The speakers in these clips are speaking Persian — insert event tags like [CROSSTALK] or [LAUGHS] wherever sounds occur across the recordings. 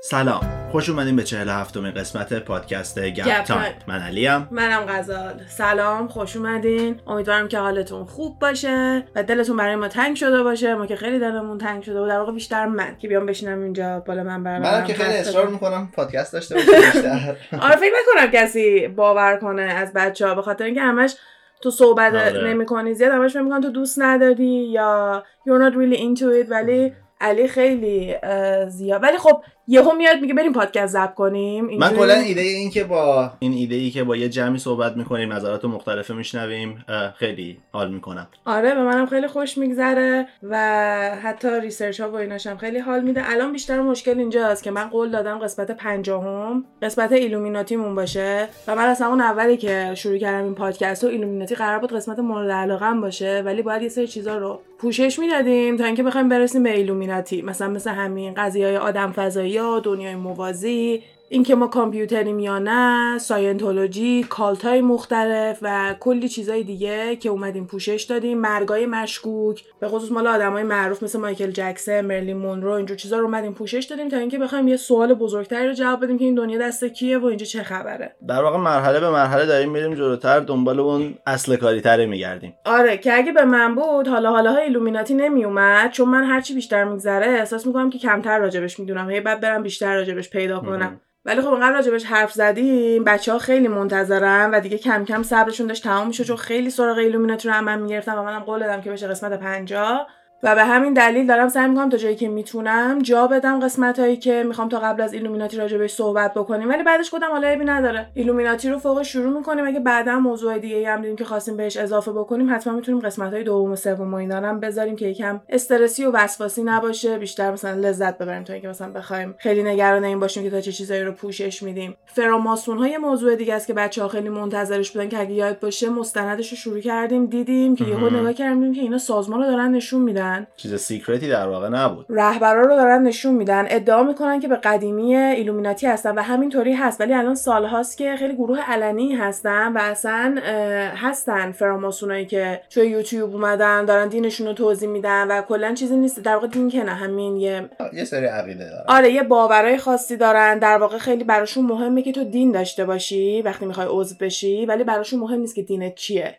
سلام خوش اومدین به 47 امین قسمت پادکست گپ Time. من علیم. منم غزال. سلام خوش اومدین. امیدوارم که حالتون خوب باشه و دلتون برای ما تنگ شده باشه. ما که خیلی دلمون تنگ شده و در واقع بیشتر من. که بیام بشینم اینجا بالا من برم. منم که خیلی اصرار. می‌کنم پادکست داشته باشیم بیشتر. [LAUGHS] آره فکر نکنم کسی باور کنه از بچه ها به خاطر اینکه همش تو صحبت آره. نمی کنی زیاد همش فکر می‌کنن تو دوست نداری یا you're not really into it. ولی علی خیلی زیاد. ولی خب یهو میاد میگه بریم پادکست ضبط کنیم. من اینجوری- کلا ایده این که با این ایده ای که با یه جمعی صحبت می‌کنیم نظرات مختلفه میشنویم خیلی حال می‌کنم. آره به منم خیلی خوش میگذره و حتی research ها و ایناش هم خیلی حال میده. الان بیشتر مشکل اینجاست که من قول دادم قسمت پنجاهم قسمت ایلومیناتیمون باشه و من اصلا اون اولی که شروع کردم این پادکست و ایلومیناتی قرار بود قسمت مورد علاقم باشه ولی باید یه سری چیزا رو پوشش می‌دادیم تا اینکه بخوایم برسیم به ایلومیناتی. مثلا مثل همین قضیه های آدم فضایی دنیای موازی اینکه ما کامپیوتریم یا نه Scientology cult های مختلف و کلی چیزای دیگه که اومدیم پوشش دادیم. مرگ‌های مشکوک به خصوص مال آدمای معروف مثل مایکل جکسون مریلین مونرو اینجور چیزا رو اومدیم پوشش دادیم تا اینکه بخوایم یه سوال بزرگتری رو جواب بدیم که این دنیا دست کیه و اینجا چه خبره. در واقع مرحله به مرحله داریم میریم جلوتر دنبال اون اصل کاری تره میگردیم. آره که اگه به من بود حالا حالا ها ایلومیناتی نمی اومد چون من هرچی بیشتر میگذره احساس می‌کنم که کمتر راجبش می‌دونم. هی بعد برم بیشتر راجبش پیدا کنم. ولی خب انقدر راجبش حرف زدیم بچه ها خیلی منتظرن و دیگه کم کم صبرشون داشت تمام میشه چون خیلی سراغ ایلومیناتی رو هم من می‌گرفتم و منم قول دادم که بشه قسمت پنجاه. و به همین دلیل دارم سعی می‌کنم تا جایی که می‌تونم جا بدم قسمت هایی که می‌خوام تا قبل از ایلومیناتی راجبش صحبت بکنیم. ولی بعدش گفتم حالا عیبی نداره. ایلومیناتی رو فوقش شروع می‌کنیم. اگه بعدا موضوع دیگه هم دیدیم که خواستیم بهش اضافه بکنیم حتما می‌تونیم قسمت های دوم و سوم و اینا هم بذاریم که یکم استرسی و وسواسی نباشه. بیشتر مثلا لذت ببریم تا اینکه مثلا بخوایم خیلی نگران این باشیم که تا چه چیزایی رو پوشش میدیم. فراماسون ها یه موضوع دیگه است که بچه ها خیلی منتظرش بودن که اگه یادت باشه مستندش رو شروع کردیم دیدیم که یهو. نگاه کردیم که اینا سازمان رو دارن نشون میدن. چیز secret ی در واقع نبود. رهبرا رو دارن نشون میدن ادعا می‌کنن که به قدیمی ایلومیناتی هستن و همینطوری هست ولی الان سالهاست که خیلی گروه علنی هستن و اصلا هستن فراماسونایی که توی یوتیوب اومدن دارن دینشون رو توضیح میدن و کلا چیزی نیست. در واقع دین که نه همین یه یه سری عقیده دارم آره یه باورای خاصی دارن. در واقع خیلی براشون مهمه که تو دین داشته باشی وقتی می‌خوای عضو بشی ولی براشون مهم نیست که دینت چیه.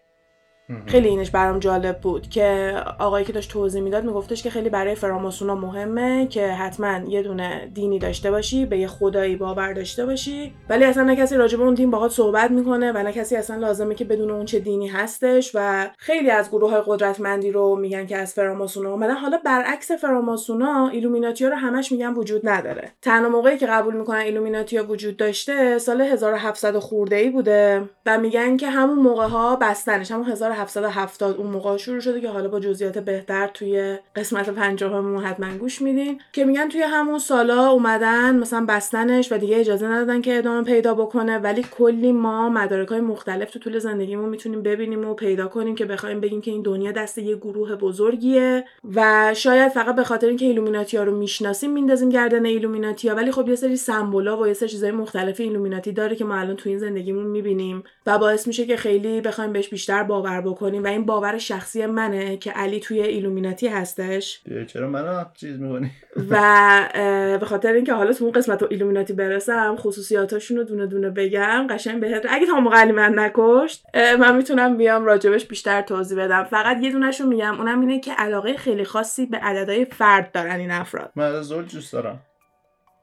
خیلی اینش برام جالب بود که آقایی که داشت توضیح می‌داد میگفتش که خیلی برای فراماسونا مهمه که حتما یه دونه دینی داشته باشی به یه خدایی باور داشته باشی. ولی اصلا نه کسی راجع به اون دین باهات صحبت می‌کنه و نه کسی اصلا لازمه که بدونه اون چه دینی هستش و خیلی از گروه های قدرتمندی رو میگن که از فراماسونا اومدن. حالا برعکس فراماسونا ایلومیناتی رو همش میگن وجود نداره. تنها موقعی که قبول می‌کنن ایلومیناتی ها وجود داشته سال 1700 خرده ای بوده و میگن که همون موقع ها بستنش همون 1770 اون موقع شروع شده که حالا با جزئیات بهتر توی قسمت پنجاهممون حتما گوش میدین. که میگن توی همون سالا اومدن مثلا بستنش و دیگه اجازه ندادن که ادامه پیدا بکنه ولی کلی ما مدارک های مختلف تو طول زندگیمون می‌تونیم ببینیم و پیدا کنیم که بخوایم بگیم که این دنیا دست یه گروه بزرگیه. و شاید فقط به خاطر اینکه ایلومیناتی ها رو می‌شناسیم میندازیم گردن ایلومیناتی ها ولی خب یه سری سمبولا و یه سری چیزای مختلف ایلومیناتی داره که ما الان تو این زندگیمون می‌بینیم. و باعث میشه که خیلی بخوایم بهش بیشتر باور بکنیم و این باور شخصی منه که علی توی ایلومیناتی هستش. چرا منو چیز می‌کنی؟ و به خاطر اینکه حالا تو اون قسمت ایلومیناتی برسم خصوصیاتاشون رو دونه دونه بگم قشنگ بهت اگه تا موقع علی من نکشت من می‌تونم بیام راجبش بیشتر توضیح بدم. فقط یه دونهشو میگم اونم اینه که علاقه خیلی خاصی به عددهای فرد دارن این افراد. من از دوست دارم.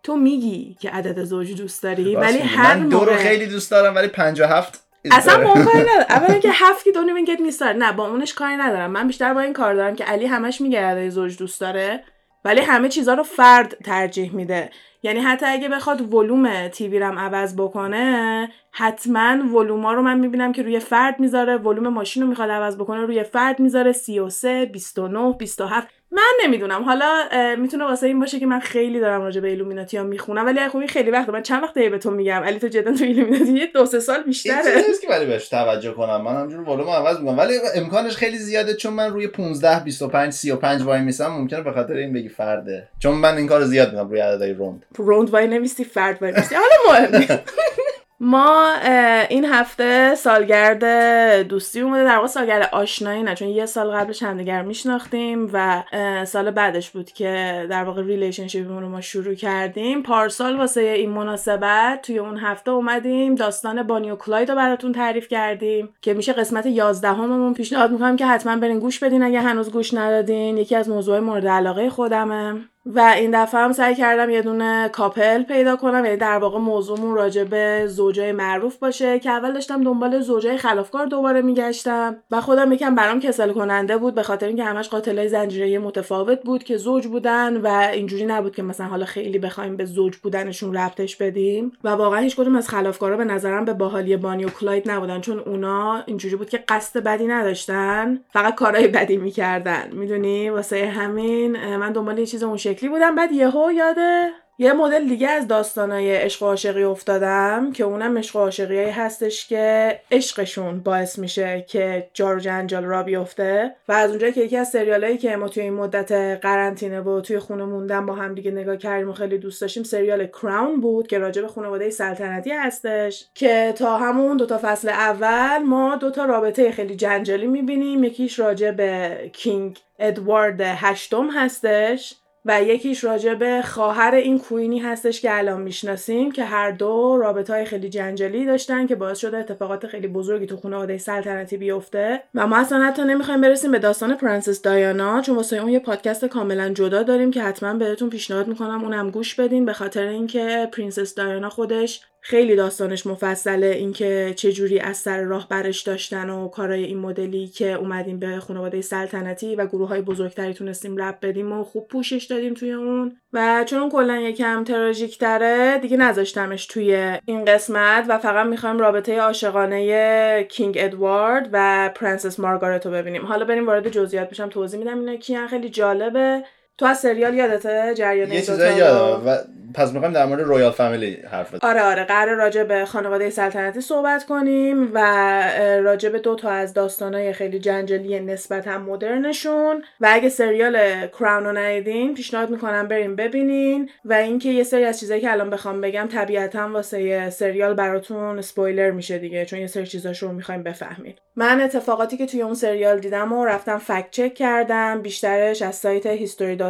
تو میگی که عدد زوج دوست داری ولی. هر من دو رو موقع خیلی دوست دارم ولی 57 اصلا با اون کاری ندارم اولا که هفت که دونی وینگت نیست داره. نه با اونش کاری ندارم. من بیشتر با این کار دارم که علی همش میگه عدد زوج دوست داره ولی همه چیزها رو فرد ترجیح میده. یعنی حتی اگه بخواد volume TV رم عوض بکنه حتما ولوما رو من می‌بینم که روی فرد می‌ذاره ولوم ماشین رو می‌خواد عوض بکنه روی فرد می‌ذاره. 33 29 27 من نمی‌دونم. حالا می‌تونه واسه این باشه که من خیلی دارم راجع به ایلومیناتی ها می‌خونم ولی خب این خیلی وقته. من چند وقته به تو میگم؟ علی تو جدا تو ایلومیناتی یه دو سه سال این بیشتره. چیزی نیست که ولی بهش توجه کنم. من همجور ولوم عوض می‌کنم. ولی امکانش خیلی زیاده چون من روی 15 25 35 وایمیسم ممکنه به خاطر این بگی فرده. چون من این کارو زیاد می‌کنم روی عددهای روند. روند وایسی فرد وایسی حالا مهم. [LAUGHS] ما این هفته سالگرد دوستیمونه. در واقع سالگرد آشنایی نه چون یه سال قبلش همدیگر میشناختیم و سال بعدش بود که در واقع relationship مون رو ما شروع کردیم. پارسال واسه این مناسبت توی اون هفته اومدیم داستان بانی و کلاید رو براتون تعریف کردیم که میشه قسمت 11 هممون پیشنهاد می‌کنم که حتما برین گوش بدین اگه هنوز گوش ندادین. یکی از موضوع مورد علاقه خودمه. و این دفعه هم سعی کردم یه دونه کاپل پیدا کنم. یعنی در واقع موضوعمون راجع به زوجای معروف باشه که اول داشتم دنبال زوجای خلافکار دوباره میگشتم و خودم یکم برام کسل کننده بود به خاطر اینکه همش قاتلای زنجیره متفاوت بود که زوج بودن و اینجوری نبود که مثلا حالا خیلی بخوایم به زوج بودنشون ربطش بدیم. و واقعا هیچ کدوم از خلافکارا به نظرم به باحالی بانی و کلاید نبودن چون اونا اینجوری بود که قصد بدی نداشتن فقط کارهای بدی می‌کردن. می‌دونی؟ واسه همین من دنبال یه چیز اون شکلی بودم. بعد یهو یاده یه مدل دیگه از داستانای عشق و عاشقی افتادم که اونم عشق و عاشقی هستش که عشقشون باعث میشه که جار جنجال را بیفته. و از اونجایی که یکی از سریالایی که ما توی این مدت قرنطینه و توی خونه موندن با هم دیگه نگاه کردیم و خیلی دوست داشتیم سریال کراون بود که راجع به خانواده سلطنتی هستش. که تا همون دوتا فصل اول ما دوتا رابطه خیلی جنجالی می‌بینیم. یکیش راجع به کینگ ادوارد هشتم هستش. و یکیش راجع به خواهر این کوینی هستش که الان می‌شناسیم که هر دو رابطه های خیلی جنجالی داشتن که باعث شده اتفاقات خیلی بزرگی تو خانواده سلطنتی بیفته. و ما اصلا حتی نمی‌خوایم برسیم به داستان پرنسس دایانا چون واسه اون یه پادکست کاملا جدا داریم که حتما بهتون پیشنهاد می‌کنم اونم گوش بدین به خاطر اینکه پرنسس دایانا خودش خیلی داستانش مفصله اینکه چه جوری از سر راه برش داشتن و کارای این مدلی که اومدیم به خانواده سلطنتی و گروه های بزرگتری تونستیم ربط بدیم و خوب پوشش دادیم توی اون. و چون کلا یکم تراژیک تره دیگه نذاشتمش توی این قسمت و فقط می‌خوایم رابطه عاشقانه King ادوارد و پرنسس مارگارت رو ببینیم. حالا بریم وارد جزئیات بشم توضیح میدم اینا کیان. خیلی جالبه. تو از سریال یادته؟ جریان یه چیزایی یادم. و پس می‌خوایم در مورد royal family حرف بزنیم آره آره. قرار راجع به خانواده سلطنتی صحبت کنیم و راجع به دو تا از داستانای خیلی جنجالی نسبتا مدرنشون. و اگه سریال کراون رو ندیدین پیشنهاد می‌کنم بریم ببینین. و اینکه یه سری از چیزایی که الان بخوام بگم طبیعتا واسه سریال براتون سپویلر میشه دیگه چون یه سری چیزاش رو می‌خوایم بفهمین. من اتفاقاتی که توی اون سریال دیدم و رفتم fact check کردم بیشترش از سایت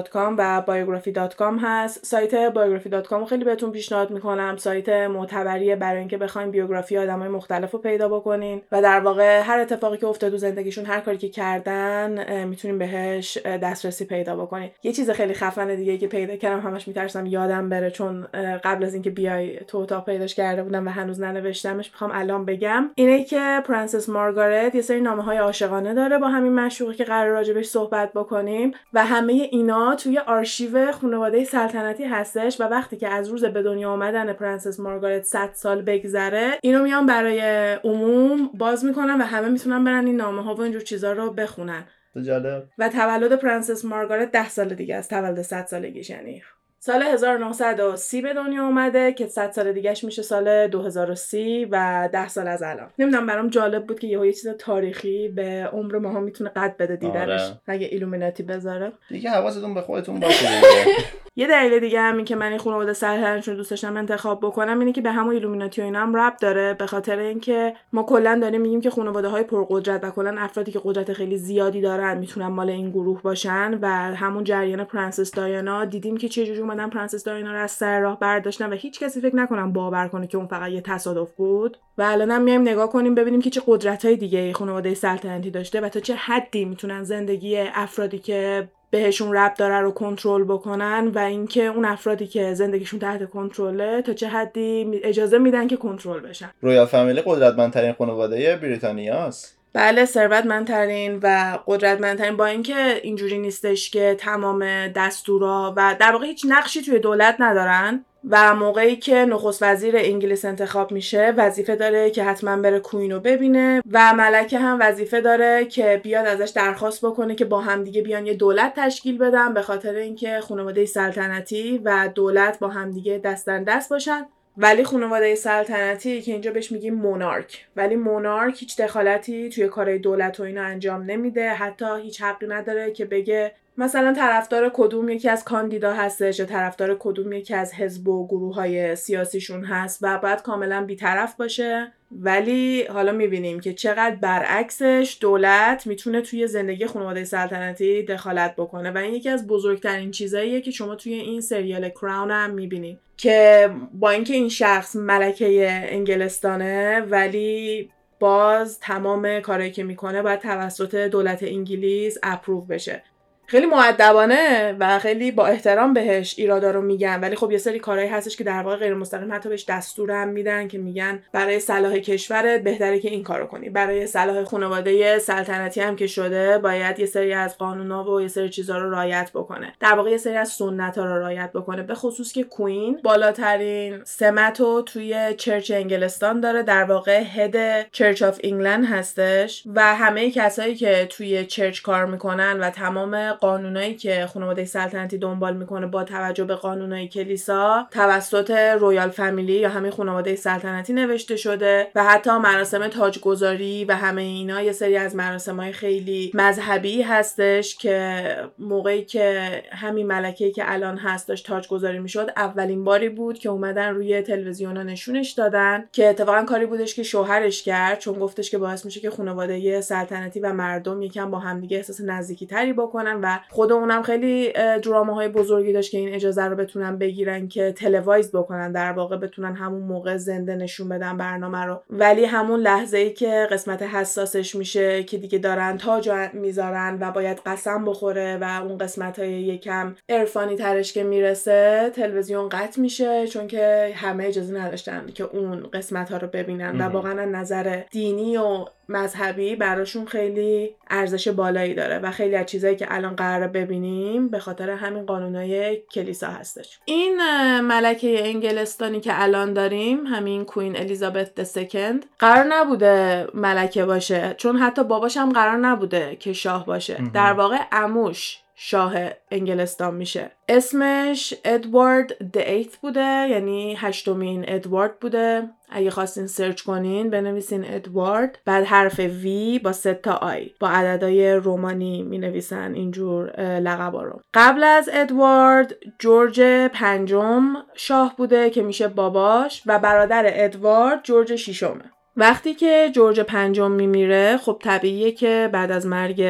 history.com و biography.com هست. سایت biography.com خیلی بهتون پیشنهاد می‌کنم. سایت معتبریه برای اینکه بخواین بیوگرافی آدمای مختلف رو پیدا بکنین و در واقع هر اتفاقی که افتاد تو زندگیشون هر کاری که کردن می‌تونین بهش دسترسی پیدا بکنین. یه چیز خیلی خفن دیگه که پیدا کردم همش میترسم یادم بره چون قبل از اینکه بیای تو اتاق پیداش کرده بودم و هنوز ننوشتمش می‌خوام الان بگم. اینه که پرنسس مارگارت یه سری نامه های عاشقانه داره با همین معشوقی که قرار راجبش صحبت بکنیم و همه اینا توی آرشیو خانواده سلطنتی هستش و وقتی که از روز به دنیا آمدن پرنسس مارگارت 100 سال بگذره اینو میان برای عموم باز می‌کنن و همه می‌تونن برن این نامه ها و اینجور چیزا رو بخونن. جالب. و تولد پرنسس مارگارت 10 سال دیگه است. تولد 100 سالگیش یعنی. سال 1930 به دنیا اومده که 100 سال دیگهش میشه سال 2030 و 10 سال از الان. نمی‌دونم برام جالب بود که یه چیز تاریخی به عمر ماها می‌تونه قد بده دیدنش. آره. اگه ایلومیناتی بذاره. دیگه حواستون به خودتون باشه [LAUGHS] یه دلیل دیگه همین که من این خانواده سلطنتیشون دوست داشتم انتخاب بکنم اینه که به همون ایلومیناتی و اینا هم ربط داره به خاطر اینکه ما کلا داریم میگیم که خانواده های پرقدرت و کلا افرادی که قدرت خیلی زیادی دارن می‌تونن مال این گروه باشن و همون جریان پرنسس دایانا دیدیم که چه جوری اومدن پرنسس دایانا رو از سر راه برداشتن و هیچ کسی فکر نکنم باور کنه که اون فقط یه تصادف بود. و الانم میایم نگاه کنیم ببینیم که چه قدرت های دیگه خانواده سلطنتی داشته و تا چه حدی می‌تونن زندگی افرادی که بهشون ربط داره رو کنترل بکنن و اینکه اون افرادی که زندگیشون تحت کنترله تا چه حدی اجازه میدن که کنترل بشن. royal family قدرتمندترین خانواده بریتانیاست. بله ثروتمندترین و قدرتمندترین با اینکه اینجوری نیستش که تمام دستورا و در واقع هیچ نقشی توی دولت ندارن و موقعی که نخست وزیر انگلیس انتخاب میشه وظیفه داره که حتما بره کوین رو ببینه و ملکه هم وظیفه داره که بیاد ازش درخواست بکنه که با همدیگه بیان یه دولت تشکیل بدن به خاطر اینکه خانواده سلطنتی و دولت با همدیگه دست در دست باشن. ولی خانواده سلطنتی که اینجا بهش میگیم مونارک. ولی مونارک هیچ دخالتی توی کارهای دولت و اینا انجام نمیده. حتی هیچ حقی نداره که بگه مثلا طرفدار کدوم یکی از کاندیدا هستش یا طرفدار کدوم یکی از حزب و گروه های سیاسیشون هست و باید کاملا بیطرف باشه. ولی حالا می‌بینیم که چقدر برعکسش دولت می‌تونه توی زندگی خانواده سلطنتی دخالت بکنه و این یکی از بزرگترین چیزاییه که شما توی این سریال کراون هم می‌بینیم که با اینکه این شخص ملکه انگلستانه ولی باز تمام کارهایی که می‌کنه باید توسط دولت انگلیس اپروو بشه. خیلی مؤدبانه و خیلی با احترام بهش ایرادا رو میگن. ولی خب یه سری کارهایی هستش که در واقع غیر مستقیم حتی بهش دستور هم میدن که میگن برای صلاح کشورت بهتره که این کارو کنی. برای صلاح خانواده سلطنتی هم که شده باید یه سری از قانونا و یه سری چیزها رو رعایت بکنه. در واقع یه سری از سنت رو رعایت بکنه. به خصوص که queen بالاترین سمت رو توی church انگلستان داره. در واقع head church of England هستش. و همه کسایی که توی church کار می‌کنن و تمام قانونایی که خانواده سلطنتی دنبال می‌کنه با توجه به قانونای کلیسا توسط royal family یا همه خانواده سلطنتی نوشته شده و حتی مراسم تاجگذاری و همه اینا یه سری از مراسم های خیلی مذهبی هستش که موقعی که همین ملکه که الان هست داشت تاجگذاری می‌شد اولین باری بود که اومدن روی تلویزیون نشونش دادن که اتفاقا کاری بودش که شوهرش کرد چون گفتش که باعث میشه که خانواده سلطنتی و مردم یکم با همدیگه احساس نزدیکی تری بکنن و خود اونم خیلی های بزرگی داشت که این اجازه رو بتونن بگیرن که تلوایز بکنن در واقع بتونن همون موقع زنده نشون بدن برنامه رو. ولی همون لحظه ای که قسمت حساسش میشه که دیگه دارن تاج می‌ذارن و باید قسم بخوره و اون قسمت های یکم عرفانی ترش که می‌رسه تلویزیون قطع میشه چون که همه اجازه نداشتن که اون قسمت ها رو ببینن و واقعا نظر دینی و مذهبی براشون خیلی ارزش بالایی داره و خیلی از چیزایی که الان قرار ببینیم به خاطر همین قانونای کلیسا هستش. این ملکه انگلستانی که الان داریم همین کوین الیزابت سکند قرار نبوده ملکه باشه چون حتی باباش هم قرار نبوده که شاه باشه. در واقع اموش شاه انگلستان میشه. اسمش ادوارد د ایت بوده یعنی هشتمین ادوارد بوده. اگه خواستین سرچ کنین بنویسین ادوارد بعد حرف وی با سه تا آی با عددهای رومانی می نویسن اینجور لقبا رو. قبل از ادوارد جورج پنجم شاه بوده که میشه باباش و برادر ادوارد جورج ششمه. وقتی که جورج پنجم میمیره خب طبیعیه که بعد از مرگ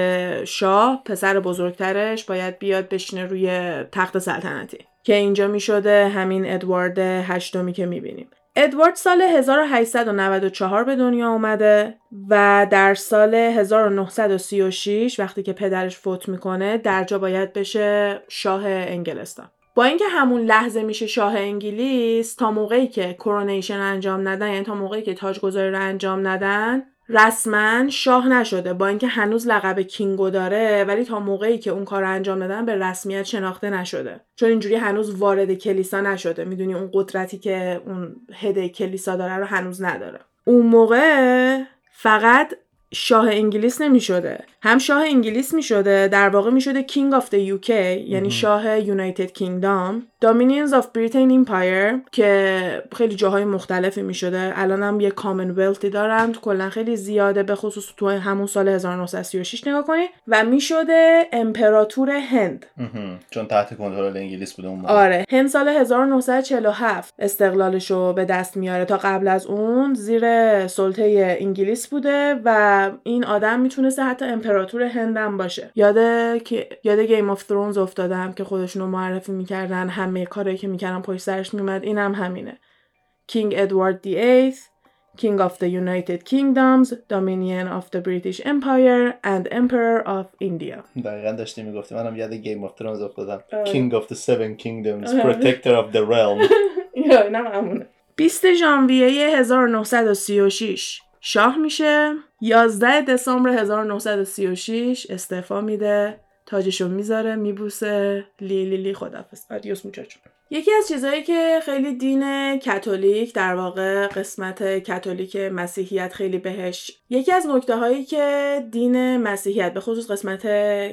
شاه پسر بزرگترش باید بیاد بشینه روی تخت سلطنتی که اینجا می‌شده همین ادوارد هشتمی که می‌بینیم. ادوارد سال 1894 به دنیا اومده و در سال 1936 وقتی که پدرش فوت می‌کنه درجا باید بشه شاه انگلستان. با اینکه همون لحظه میشه شاه انگلیس تا موقعی که کورونیشن انجام ندن یعنی تا موقعی که تاجگذاری رو انجام ندن رسما شاه نشده. با اینکه هنوز لقب کینگو داره ولی تا موقعی که اون کار رو انجام دادن به رسمیت شناخته نشده. چون اینجوری هنوز وارد کلیسا نشده. می‌دونی اون قدرتی که اون هد کلیسا داره رو هنوز نداره. اون موقع فقط شاه انگلیس نمی شده هم شاه انگلیس می شده در واقع می شده King of the UK یعنی شاه یونایتد کینگدام Dominions of Britain Empire که خیلی جاهای مختلفی می شده الان هم یه کامنولتی دارن کلا خیلی زیاده به خصوص تو همون سال 1936 نگاه کنید و می شده امپراتور هند. چون تحت کنترل انگلیس بوده اون آره. هند سال 1947 استقلالش رو به دست میاره. تا قبل از اون زیر سلطه انگلیس بوده و این آدم می‌تونسته حتی امپراتور هندم باشه. یاد که یاد Game of Thrones افتادم که خودشونو معرفی می‌کردن. همه کاری که می‌کردن پشت سرش میومد اینم هم همینه King Edward the Eighth King of the United Kingdoms, Dominion of the British Empire, and Emperor of India. دقیقا داشتی می‌گفتی منم یاد Game of Thrones افتادم. King of the Seven Kingdoms, Protector of the Realm. [LAUGHS] یا اینم همونه. 20 ژانویه 1936 شاه میشه 11 دسامبر 1936 استعفا میده تاجشو می‌ذاره میبوسه. لی لی لی خدافظ adiós muchacho یکی از چیزهایی که خیلی دین کاتولیک در واقع قسمت کاتولیک مسیحیت خیلی بهش یکی از نکته هایی که دین مسیحیت به خصوص قسمت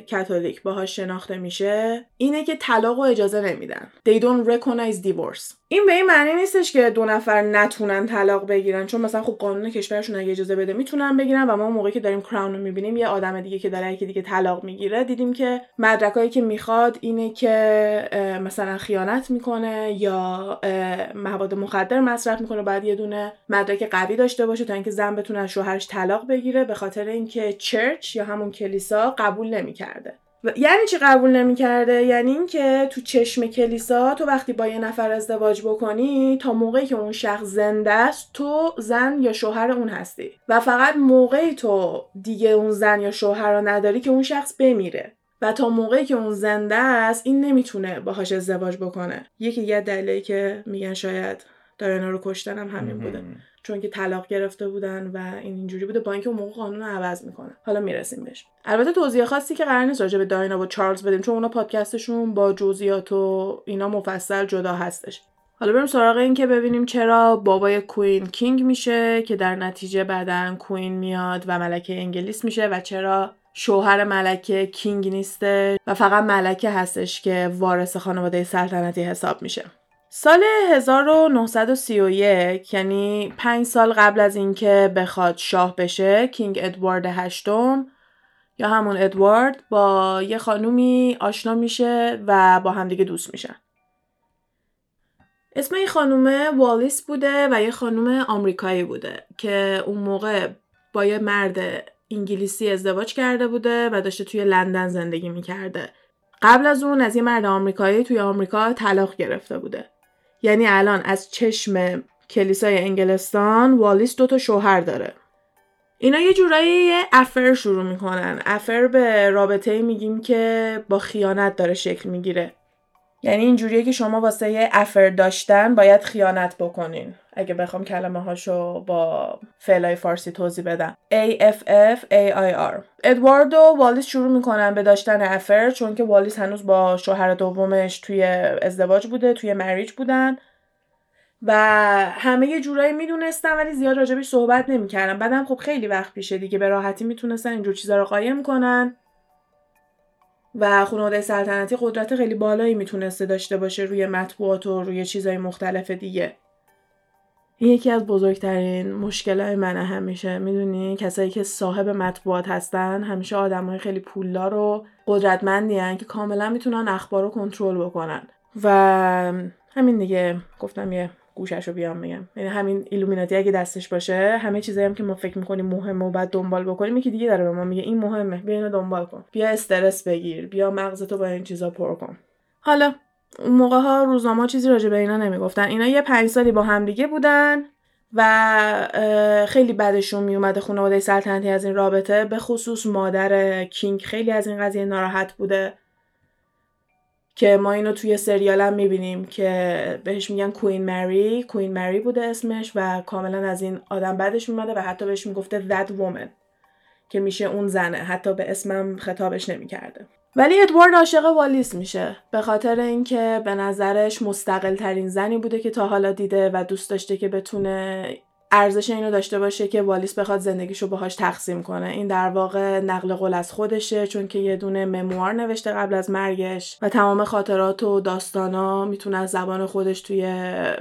کاتولیک باهاش شناخته میشه اینه که طلاق و اجازه نمیدن. They don't recognize divorce. این به این معنی نیستش که دو نفر نتونن طلاق بگیرن چون مثلا خب قانون کشورشون اگه اجازه بده می‌تونن بگیرن و ما موقعی که داریم کراون رو می‌بینیم یه آدم دیگه که داره که دیگه طلاق می‌گیره. دیدیم که مدرکایی که می‌خواد اینه که مثلا خیانت می‌کنه یا مواد مخدر مصرف می‌کنه باید یه دونه مدرک قوی داشته باشه تا اینکه زن بتونه از شوهرش طلاق بگیره به خاطر اینکه چرچ یا همون کلیسا قبول نمی‌کرده. یعنی چی قبول نمی‌کرده؟ یعنی اینکه تو چشم کلیسا تو وقتی با یه نفر ازدواج بکنی تا موقعی که اون شخص زنده است تو زن یا شوهر اون هستی. و فقط موقعی تو دیگه اون زن یا شوهر رو نداری که اون شخص بمیره. و تا موقعی که اون زنده است این نمی‌تونه باهاش ازدواج بکنه. یکی یه دلیلی که میگن شاید دایانا رو کشتن هم همین بوده. چون که طلاق گرفته بودن و این اینجوری بوده با اینکه اون موقع قانون عوض می‌کنه. حالا می‌رسیم بهش. البته توضیح خاصی که قرار نیست به داینا و چارلز بدیم چون اونا پادکستشون با جزئیات و اینا مفصل جدا هستش. حالا بریم سراغ این که ببینیم چرا بابای کوین کینگ میشه که در نتیجه بعدا کوین میاد و ملکه انگلیس میشه و چرا شوهر ملکه کینگ نیسته و فقط ملکه هستش که وارث خانواده سلطنتی حساب میشه. سال 1931 یعنی پنج سال قبل از اینکه بخواد شاه بشه کینگ ادوارد هشتم یا همون ادوارد با یه خانومی آشنا میشه و با همدیگه دوست میشن. اسم این خانومه والیس بوده و یه خانوم آمریکایی بوده که اون موقع با یه مرد انگلیسی ازدواج کرده بوده و داشته توی لندن زندگی می‌کرده. قبل از اون از یه مرد آمریکایی توی آمریکا طلاق گرفته بوده. یعنی الان از چشم کلیسای انگلستان والیس دوتا شوهر داره. اینا یه جورایی یه افر شروع می‌کنن. افر به رابطه میگیم که با خیانت داره شکل می‌گیره. یعنی اینجوریه که شما واسه یه افر داشتن باید خیانت بکنین. اگه بخوام کلمه هاشو با فعلای فارسی توضیح بدم. A F F A I R. ادوارد و والیس شروع می‌کنن به داشتن افر چون که والیس هنوز با شوهر دومش توی ازدواج بوده توی مریج بودن. و همه یه جورایی می‌دونستن ولی زیاد راجبش صحبت نمی‌کردن. بعدم خب خیلی وقت پیشه دیگه به راحتی می‌تونستن اینجور چیزا رو قایم کنن. و خانواده سلطنتی قدرت خیلی بالایی می‌تونسته داشته باشه روی مطبوعات و روی چیزهای مختلف دیگه. یکی از بزرگترین مشکلهای منه همیشه می‌دونی؟ کسایی که صاحب مطبوعات هستن همیشه های خیلی پولدار و قدرتمندی که کاملا می‌تونن اخبار رو کنترل بکنن. و همین دیگه گفتم یه گوشش رو بیام میگم یعنی همین ایلومیناتی اگه دستش باشه همه چیزایی هم که ما فکر می‌کنیم مهمه و بعد دنبال بکنیم یکی دیگه داره به ما میگه این مهمه بیا دنبال کن. بیا استرس بگیر بیا مغزتو با این چیزا پر کن. حالا اون موقع ها روزنامه چیزی راجع به اینا نمی‌گفتن. اینا یه پنج سالی با همدیگه بودن و خیلی بدشون میومده خانواده سلطنتی از این رابطه به خصوص مادر کینگ. خیلی از این قضیه ناراحت بوده که ما اینو توی سریال هم می‌بینیم که بهش میگن کوین مری. کوین مری بوده اسمش و کاملا از این آدم بعدش میومده و حتی بهش می‌گفته that woman که میشه اون زنه. حتی به اسمم خطابش نمی‌کرده. ولی ادوارد عاشق والیس میشه. به خاطر اینکه به نظرش مستقل ترین زنی بوده که تا حالا دیده و دوست داشته که بتونه ارزش اینو داشته باشه که والیس بخواد زندگیشو باهاش تقسیم کنه. این در واقع نقل قول از خودشه چون که یه دونه مموار نوشته قبل از مرگش و تمام خاطرات و داستانا می‌تونه از زبان خودش توی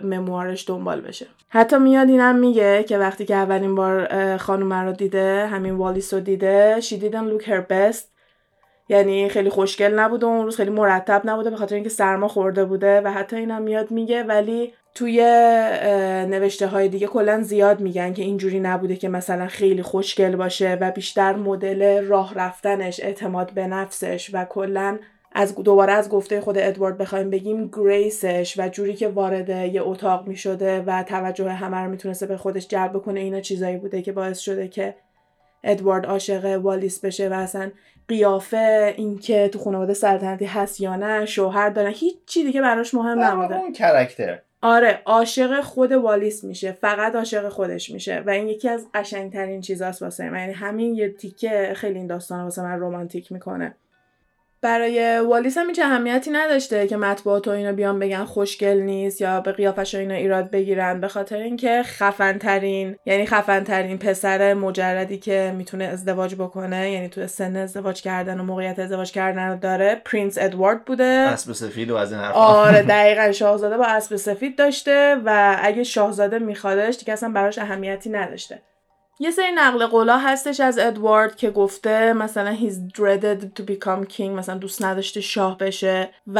مموارش دنبال بشه. حتی میاد اینم میگه که وقتی که اولین بار خانوم رو دیده همین والیس رو دیده she didn't look her best. یعنی خیلی خوشگل نبوده اون روز خیلی مرتب نبوده به خاطر اینکه سرما خورده بوده و حتی اینم میاد میگه ولی توی نوشته های دیگه کلا زیاد میگن که اینجوری نبوده که مثلا خیلی خوشگل باشه و بیشتر مدل راه رفتنش اعتماد به نفسش و کلا از دوباره از گفته خود ادوارد بخوایم بگیم گریسش و جوری که وارد یه اتاق می‌شده و توجه همه رو می‌تونسته به خودش جلب کنه اینا چیزایی بوده که باعث شده که ادوارد عاشق والیس بشه و اصلا قیافه اینکه تو خانواده سلطنتی هست یا نه شوهر دارن هیچ چی دیگه براش مهم نبوده. اون character. آره عاشق خود والیس میشه فقط عاشق خودش میشه و این یکی از قشنگترین چیزاست واسه من. یعنی همین یه تیکه خیلی این داستان واسه من رومانتیک می‌کنه. برای والیس هم هیچ اهمیتی نداشته که مطبوعات و اینا بیان بگن خوشگل نیست یا به قیافش و اینا ایراد بگیرن به خاطر اینکه خفن ترین یعنی خفن ترین پسر مجردی که می‌تونه ازدواج بکنه یعنی تو سن ازدواج کردن و موقعیت ازدواج کردن رو داره Prince ادوارد بوده. اسب سفید و از این حرفا. آره [LAUGHS] دقیقا شاهزاده با اسب سفید داشته و اگه شاهزاده میخوادش دیگه اصلا براش اهمیتی نداشته. یه سری نقل قولا هستش از ادوارد که گفته مثلا he's dreaded to become king مثلا دوست نداشته شاه بشه و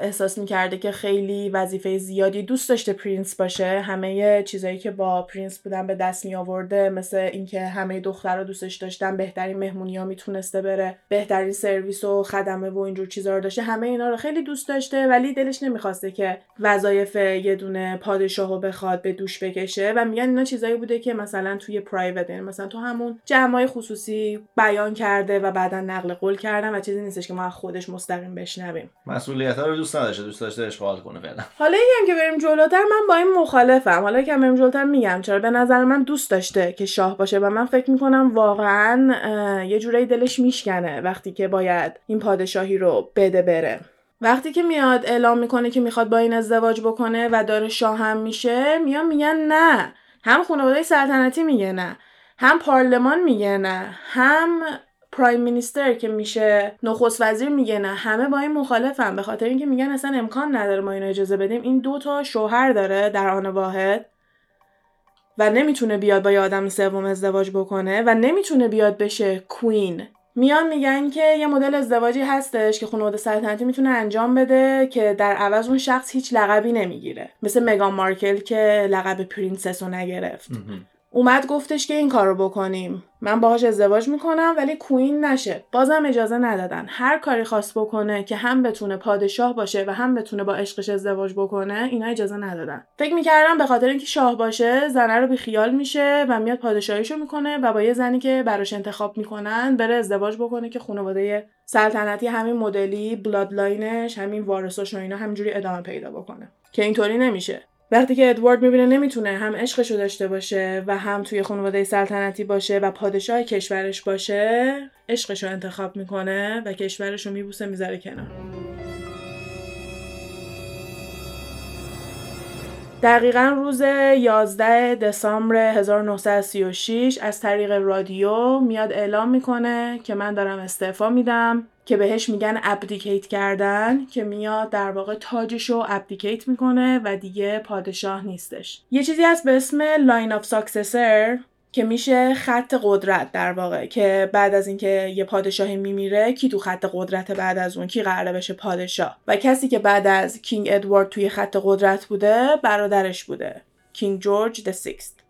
احساس می‌کرده که خیلی وظیفه زیادی دوست داشته prince باشه. همه چیزایی که با prince بودن به دست می آورده مثل اینکه همه دخترها دوستش داشتن بهترین مهمونی ها می‌تونسته بره بهترین سرویس و خدمه و اینجور چیزا رو داشته. همه اینا رو خیلی دوست داشته ولی دلش نمی‌خواسته که وظایف یه دونه پادشاهو بخواد به دوش بکشه. و میگن اینا چیزایی بوده که مثلا توی پرایوت یعنی مثلا تو همون جمعای خصوصی بیان کرده و بعدا نقل قول کردن و چیزی نیستش که ما خودش مستقیم بشنویم. مسئولیت رو دوست نداشته دوست داشته اشغال کنه فعلا. [LAUGHS] حالا هم که بریم جلوتر من با این مخالفم. حالا که بریم جلوتر میگم چرا. به نظر من دوست داشته که شاه باشه و من فکر می‌کنم واقعا یه جورایی دلش میشکنه وقتی که باید این پادشاهی رو بده بره. وقتی که میاد اعلام می‌کنه که می‌خواد با این ازدواج بکنه و داره شاه هم میشه میان میگن نه. هم خانواده سلطنتی میگه نه هم پارلمان میگه نه هم prime minister که میشه نخست وزیر میگه نه. همه با این مخالفن. به خاطر اینکه میگن اصلا امکان نداره ما اینو اجازه بدیم. این دو تا شوهر داره در آن واحد و نمی‌تونه بیاد با یه آدم سوم ازدواج بکنه و نمی‌تونه بیاد بشه queen. میان میگن که یه مدل ازدواجی هستش که خانواده سلطنتی می‌تونه انجام بده که در عوض اون شخص هیچ لقبی نمی‌گیره. مثل مگان مارکل که لقب princess رو نگرفت. اومد گفتش که این کارو بکنیم. من باهاش ازدواج می‌کنم ولی کوین نشه. بازم اجازه ندادن. هر کاری خواست بکنه که هم بتونه پادشاه باشه و هم بتونه با عشقش ازدواج بکنه اینا اجازه ندادن. فکر می‌کردم به خاطر اینکه شاه باشه زنه رو خیال میشه و میاد پادشاهیشو می‌کنه و با یه زنی که براش انتخاب می‌کنن بره ازدواج بکنه که خانواده سلطنتی همین مدلی بلادلاینش همین وارثاش و اینا همینجوری ادامه پیدا بکنه. که اینطوری نمیشه. وقتی که ادوارد می‌بینه نمی‌تونه هم عشقشو داشته باشه و هم توی خانواده سلطنتی باشه و پادشاه کشورش باشه عشقشو انتخاب می‌کنه و کشورشو میبوسه می‌ذاره کنار. دقیقا روز 11 دسامبر 1936 از طریق رادیو میاد اعلام می‌کنه که من دارم استعفا میدم که بهش میگن abdicate کردن که میاد در واقع تاجش رو abdicate می‌کنه و دیگه پادشاه نیستش. یه چیزی هست به اسم line of successor که میشه خط قدرت در واقع که بعد از اینکه یه پادشاهی میمیره کی تو خط قدرت بعد از اون کی قراره بشه پادشاه؟ و کسی که بعد از King ادوارد توی خط قدرت بوده برادرش بوده King George the Sixth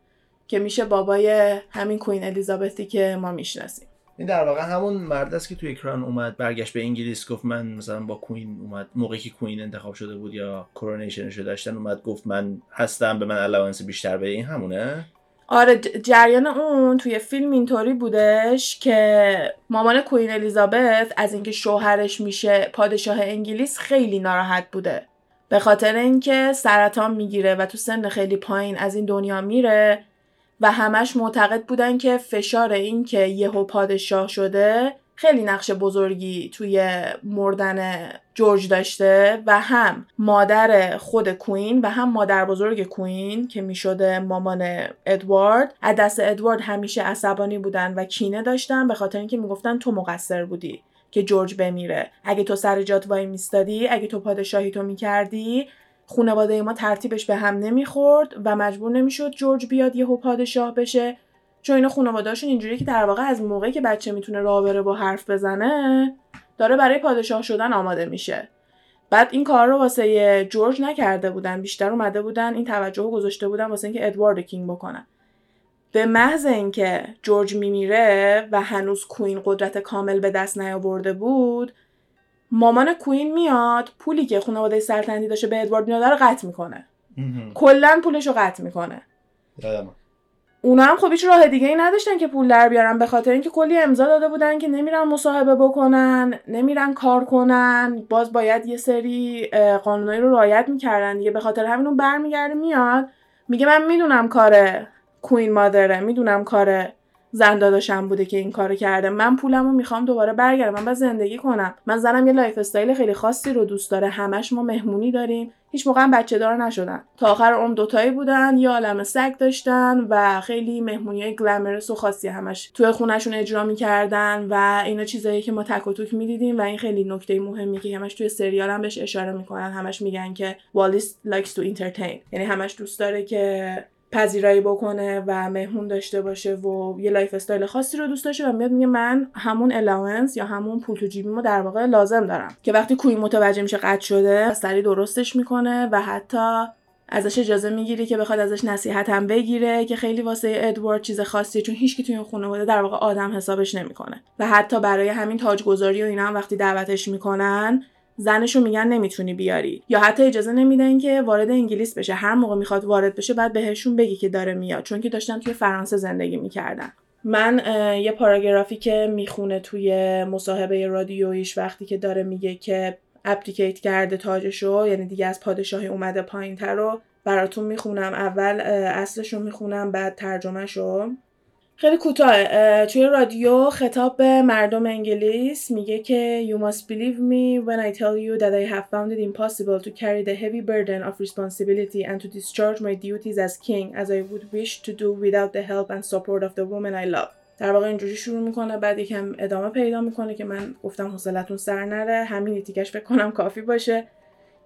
که میشه بابای همین Queen الیزابتی که ما می‌شناسیم. این در واقع همون مرده است که توی اکران اومد برگشت به انگلیس گفت من مثلا با queen اومد موقعی که queen انتخاب شده بود یا coronation ش داشتن اومد گفت من هستم به من allowance بیشتر به این همونه؟ آره جریان اون توی فیلم اینطوری بودش که مامان کوین الیزابت از اینکه شوهرش میشه پادشاه انگلیس خیلی ناراحت بوده. به خاطر اینکه سرطان می‌گیره و تو سن خیلی پایین از این دنیا میره و همش معتقد بودن که فشار این که یهو پادشاه شده خیلی نقش بزرگی توی مردن جورج داشته و هم مادر خود کوین و هم مادر بزرگ کوین که می شده مامان ادوارد. از دست ادوارد همیشه عصبانی بودن و کینه داشتن به خاطر اینکه می‌گفتن تو مقصر بودی که جورج بمیره. اگه تو سر جات وای میستادی اگه تو پادشاهی تو می‌کردی خانواده ما ترتیبش به هم نمی‌خورد و مجبور نمی‌شد جورج بیاد یهو پادشاه بشه. چون اینا خانواده‌هاشون اینجوریه که در واقع از موقعی که بچه می‌تونه راه بره با حرف بزنه داره برای پادشاه شدن آماده میشه. بعد این کار رو واسه جورج نکرده بودن بیشتر اومده بودن این توجه رو گذاشته بودن واسه اینکه ادوارد کینگ بکنن. به محض اینکه جورج میمیره و هنوز کوین قدرت کامل به دست نیاورده بود مامان queen میاد پولی که خانواده سلطنتی داشته به ادوارد میاد رو قطع می‌کنه. کلا پولش رو قطع می‌کنه. اونا هم خب هیچ راه دیگه ای نداشتن که پول در بیارن به خاطر اینکه کلی امضا داده بودن که نمیرن مصاحبه بکنن نمیرن کار کنن. باز باید یه سری قانونایی رو رعایت می‌کردن دیگه. به خاطر همین اون برمیگرده میاد میگه من می‌دونم کار queen مادره می‌دونم کار زن داداشم بوده که این کارو کرده. من پولمو می‌خوام دوباره برگردم من باید زندگی کنم. من زنم یه lifestyle خیلی خاصی رو دوست داره. همش ما مهمونی داریم. هیچ موقع بچه دار نشدن. تا آخر عمر دوتایی بودن یه عالم سگ داشتن و خیلی مهمونی های glamorous و خاصی همش توی خونشون اجرا می‌کردن و اینا چیزایی که ما تک و توک می‌دیدیم و این خیلی نکته مهمی که همش توی سریال هم بهش اشاره می‌کنن همش میگن که والیس likes to entertain. یعنی همش دوست داره که پذیرایی بکنه و مهمون داشته باشه و یه lifestyle خاصی رو دوست داشته و میاد میگه من همون allowance یا همون پول تو جیبیمو در واقع لازم دارم. که وقتی queen متوجه میشه قطع شده سری درستش می‌کنه و حتی ازش اجازه می‌گیره که بخواد ازش نصیحت هم بگیره که خیلی واسه ادوارد چیز خاصیه چون هیچکی توی این خانواده در واقع آدم حسابش نمی‌کنه. و حتی برای همین تاجگذاری و اینا هم وقتی دعوتش می‌کنن زنشو میگن نمی‌تونی بیاری. یا حتی اجازه نمیدن که وارد انگلیس بشه. هر موقع می‌خواد وارد بشه بعد بهشون بگی که داره میاد. چون که داشتن توی فرانسه زندگی می‌کردن. من یه پاراگرافی که می‌خونه توی مصاحبه رادیویش وقتی که داره میگه که اپلیکیت کرده تاجشو یعنی دیگه از پادشاهی اومده پایین رو براتون می‌خونم. اول اصلش رو می‌خونم بعد ترجمهشو. خیلی کوتاه توی رادیو خطاب به مردم انگلیس میگه که You must believe me when I tell you that I have found it impossible to carry the heavy burden of responsibility and to discharge my duties as king as I would wish to do without the help and support of the woman I love در واقع اینجوری شروع می‌کنه بعد یکم ادامه پیدا می‌کنه که من گفتم حوصلتون سر نره همین تیکش فکر کنم کافی باشه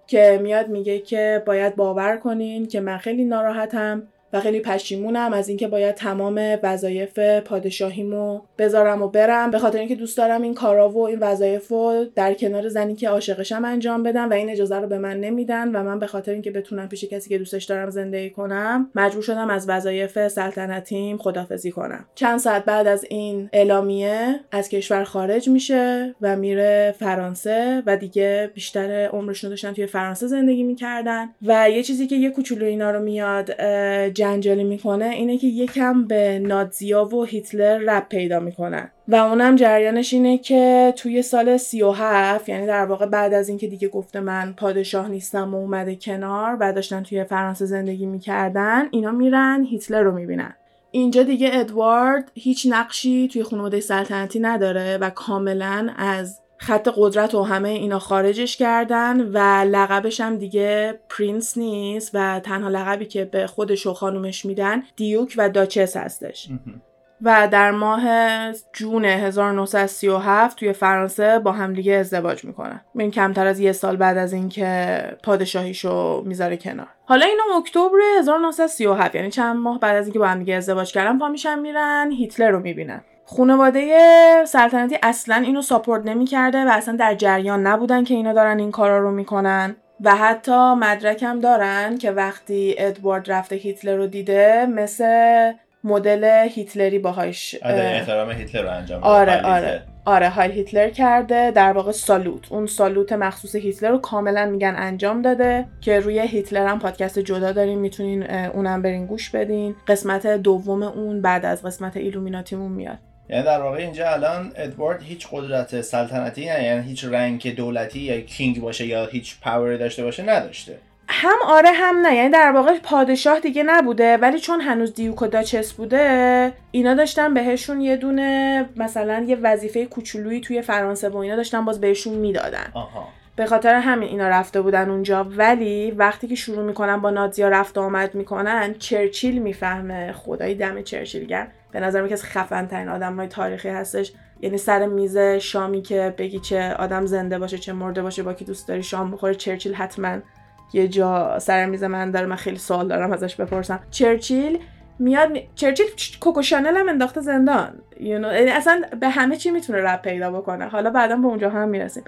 که میاد میگه که باید باور کنین که من خیلی ناراحتم و خیلی پشیمونم از اینکه باید تمام وظایف پادشاهیمو بذارم و برم. به خاطر اینکه دوست دارم این کارا و این وظایف رو در کنار زنی که عاشقشم انجام بدم و این اجازه رو به من نمیدن و من به خاطر اینکه بتونم پیش کسی که دوستش دارم زندگی کنم مجبور شدم از وظایف سلطنتیم خدافزی کنم. چند ساعت بعد از این اعلامیه از کشور خارج میشه و میره فرانسه و دیگه بیشتر عمرشون داشتن توی فرانسه زندگی می‌کردن. و یه چیزی که یه کوچولو اینا رو میاد جنجالی می‌کنه اینه که یکم به نازیا و هیتلر رب پیدا می‌کنن و اونم جریانش اینه که توی سال 37 یعنی در واقع بعد از اینکه دیگه گفته من پادشاه نیستم و اومده کنار و داشتن توی فرانسه زندگی می‌کردن اینا میرن هیتلر رو می‌بینن. اینجا دیگه ادوارد هیچ نقشی توی خانواده سلطنتی نداره و کاملا از خط قدرت و همه اینا خارجش کردن و لقبش هم دیگه prince نیست و تنها لقبی که به خودش و خانومش میدن دیوک و duchess هستش. و در ماه جون 1937 توی فرانسه با همدیگه ازدواج می‌کنن. این کمتر از یه سال بعد از اینکه پادشاهیشو می‌ذاره کنار. حالا اینا اکتبر 1937 یعنی چند ماه بعد از اینکه با همدیگه ازدواج کردن پا میشن میرن هیتلر رو می‌بینن. خانواده سلطنتی اصلا اینو support نمی‌کرده و اصلا در جریان نبودن که اینا دارن این کارا رو می‌کنن. و حتی مدرکم دارن که وقتی ادوارد رفته هیتلر رو دیده مثل مدل هیتلری باهاش احترام هیتلر رو انجام آره آره آره heil هیتلر کرده. در واقع salute. اون salute مخصوص هیتلر رو کاملا میگن انجام داده که روی هیتلر هم پادکست جدا داریم می‌تونین اونم برین گوش بدین. قسمت دوم اون بعد از قسمت ایلومیناتیمون میاد. یعنی در واقع اینجا الان ادوارد هیچ قدرت سلطنتی نه یعنی هیچ رنگ دولتی یا king باشه یا هیچ power داشته باشه نداشته. هم آره هم نه. یعنی در واقع پادشاه دیگه نبوده ولی چون هنوز دیوک و داچس بوده اینا داشتن بهشون یه دونه مثلا یه وظیفه کوچولویی توی فرانسه و اینا داشتن باز بهشون می‌دادن. به خاطر همین اینا رفته بودن اونجا. ولی وقتی که شروع می‌کنن با نازیا رفت آمد می‌کنن چرچیل می‌فهمه. خدای دم چرچیل به نظر که خفن ترین آدم های تاریخی هستش. یعنی سر میز شامی که بگی چه آدم زنده باشه چه مرده باشه با کی دوست داری شام بخوره چرچیل حتما یه جا سر میز من داره من خیلی سوال دارم ازش بپرسم. چرچیل میاد می... چرچیل کوکو شانل هم انداخته زندان. You know? یعنی اصلا به همه چی می‌تونه رب پیدا بکنه. حالا بعدا به اونجا هم می‌رسیم.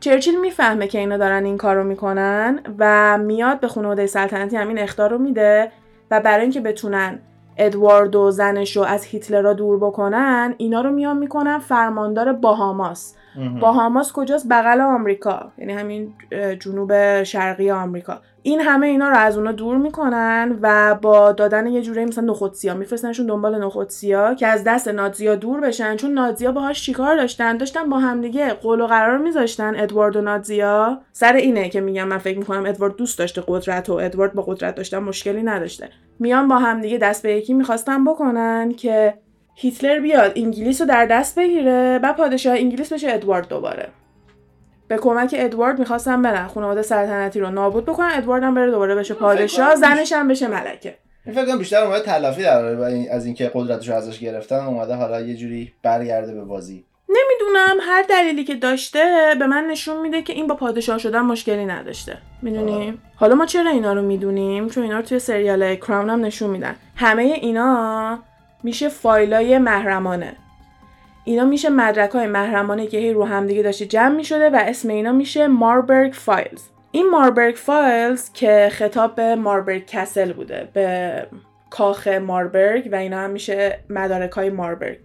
چرچیل می‌فهمه که اینا دارن این کارو می‌کنن و میاد به خانواده سلطنتی همین اختار رو میده و برای اینکه بتونن ادوارد و زنش رو از هیتلر را دور بکنن اینا رو میان می‌کنن فرماندار باهاماس. باهاماس کجاست؟ بغل آمریکا یعنی همین جنوب شرقی آمریکا. این همه اینا رو از اونا دور می‌کنن و با دادن یه جوری مثلا نخودسیا میفرستنشون دنبال نخودسیا که از دست نازیا دور بشن. چون نازیا باهاش چیکار داشتن؟ داشتن با همدیگه قول و قرار میذاشتن ادوارد و نازیا سر اینه که میگم من فکر می‌کنم ادوارد دوست داشته قدرت و ادوارد با قدرت داشتن مشکلی نداشته. میان با همدیگه دست به یکی می‌خواستن بکنن که هیتلر بیاد انگلیس رو در دست بگیره و پادشاه انگلیس بشه ادوارد دوباره. به کمک ادوارد می‌خواستن برن. خانواده سلطنتی رو نابود بکنن ادوارد هم بره دوباره بشه پادشاه زنش هم بشه ملکه. این فکر بیشتر اومده تلافی در از اینکه قدرتش رو ازش گرفتن اومده حالا یه جوری برگرده به بازی. نمی‌دونم هر دلیلی که داشته به من نشون میده که این با پادشاه شدن مشکلی نداشته. می‌دونیم حالا ما چرا اینا رو می‌دونیم؟ چون اینا رو توی سریال کراون هم نشون میدن. همه اینا میشه فایلای محرمانه. اینا میشه مدرک های محرمانه که هی رو همدیگه داشته جمع می‌شده و اسم اینا میشه Marburg files این Marburg files که خطاب به Marburg castle بوده به کاخ ماربرگ و اینا هم میشه مدارک های ماربرگ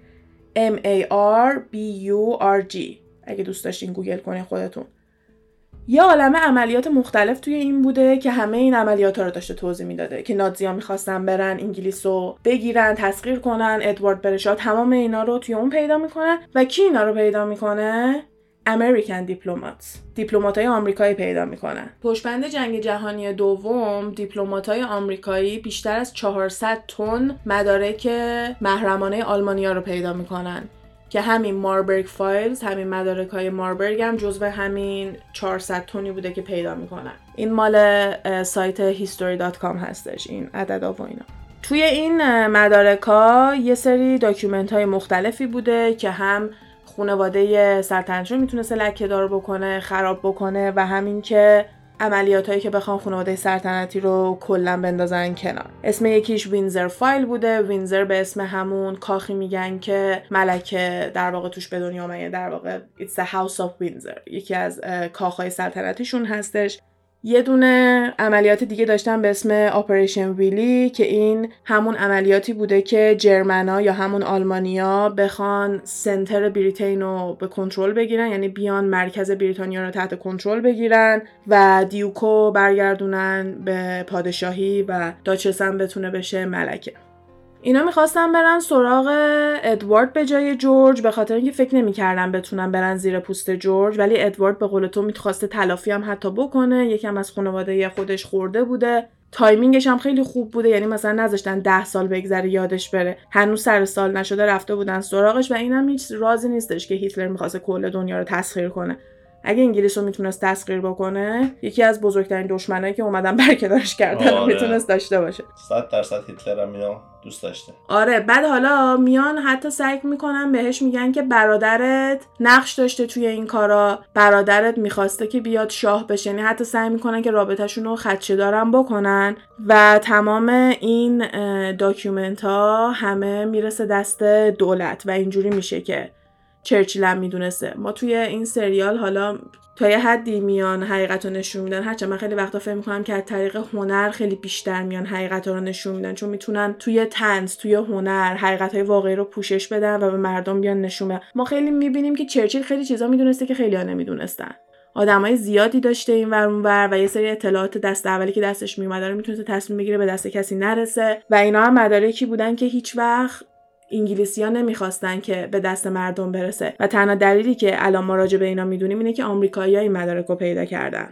M A R B U R G. اگه دوست داشتین گوگل کنین خودتون. یه عالم عملیات مختلف توی این بوده که همه این عملیات ها رو داشته توضیح می‌داده که نازیا می‌خواستن برن انگلیس رو بگیرن تسخیر کنن ادوارد بشه شاه تمام اینا رو توی اون پیدا می‌کنن و کی اینا رو پیدا می‌کنه؟ American diplomats دیپلمات های آمریکایی پیدا می‌کنن پشت‌بند جنگ جهانی دوم دیپلمات های آمریکایی بیشتر از 400 تن مدارک محرمانه آلمانیا رو پیدا می‌کنن. که همین Marburg files همین مدارک های ماربرگ هم جزو همین 400 تونی بوده که پیدا می‌کنن. این مال سایت history.com هستش این عددا و اینا. توی این مدارک ها یه سری document های مختلفی بوده که هم خانواده سلطنت رو می‌تونسته لکه دار بکنه خراب بکنه و همین که عملیات که بخوان خانواده سلطنتی رو کلا بندازن کنار. اسم یکیش Windsor file بوده. وینزر به اسم همون کاخی میگن که ملکه در واقع توش به دنیا آمده در واقع the House of Windsor. یکی از کاخهای سلطنتیشون هستش. یه دونه عملیات دیگه داشتن به اسم Operation Willi که این همون عملیاتی بوده که German ا یا همون آلمانیا بخوان center Britain رو به کنترل بگیرن یعنی بیان مرکز بریتانیا رو تحت کنترل بگیرن و دیوکو برگردونن به پادشاهی و duchess ن بتونه بشه ملکه. اینا می‌خواستن برن سراغ ادوارد به جای جورج به خاطر اینکه فکر نمی‌کردن بتونن برن زیر پوست جورج ولی ادوارد به قول تو می‌خواسته تلافی هم حتی بکنه. یکم از خانواده خودش خورده بوده. timing ش هم خیلی خوب بوده یعنی مثلا نذاشتن ده سال بگذره یادش بره. هنوز سر سال نشده رفته بودن سراغش و اینم هیچ رازی نیستش که هیتلر می‌خواسته کل دنیا رو تسخیر کنه. اگه انگلیس رو می‌تونست تسخیر بکنه یکی از بزرگترین دشمنایی که اومدن برکنارش کردن آره. می‌تونست داشته باشه. 100 درصد هیتلر هم دوست داشته. آره بعد حالا میان حتی سعی می‌کنن بهش میگن که برادرت نقش داشته توی این کارا برادرت می‌خواسته که بیاد شاه بشه. یعنی حتی سعی می‌کنن که رابطهشون رو خدشه دار بکنن و تمام این document ها همه می‌رسه دست دولت و اینجوری میشه که چرچیل هم می‌دونسته. ما توی این سریال حالا تا یه حدی میان حقیقت رو نشون میدن. هرچند من خیلی وقتا فکر می‌کنم که از طریق هنر خیلی بیشتر میان حقیقت رو نشون میدن. چون می‌تونن توی تنز توی هنر حقیقت های واقعی رو پوشش بدن و به مردم بیان نشون بدن. ما خیلی می‌بینیم که چرچیل خیلی چیزا می‌دونسته که خیلی ها نمی‌دونستن. آدمای زیادی داشته این ور ور و یه سری اطلاعات دست اولی که دستش میومده رو می‌تونسته تصمیم بگیره به دست کسی نرسه. و اینا هم مدارکی بودن که هیچ وقت انگلیسی ها نمی‌خواستن که به دست مردم برسه و تنها دلیلی که الان ما راجع به اینا می‌دونیم اینه که آمریکایی این مدارک رو پیدا کردن.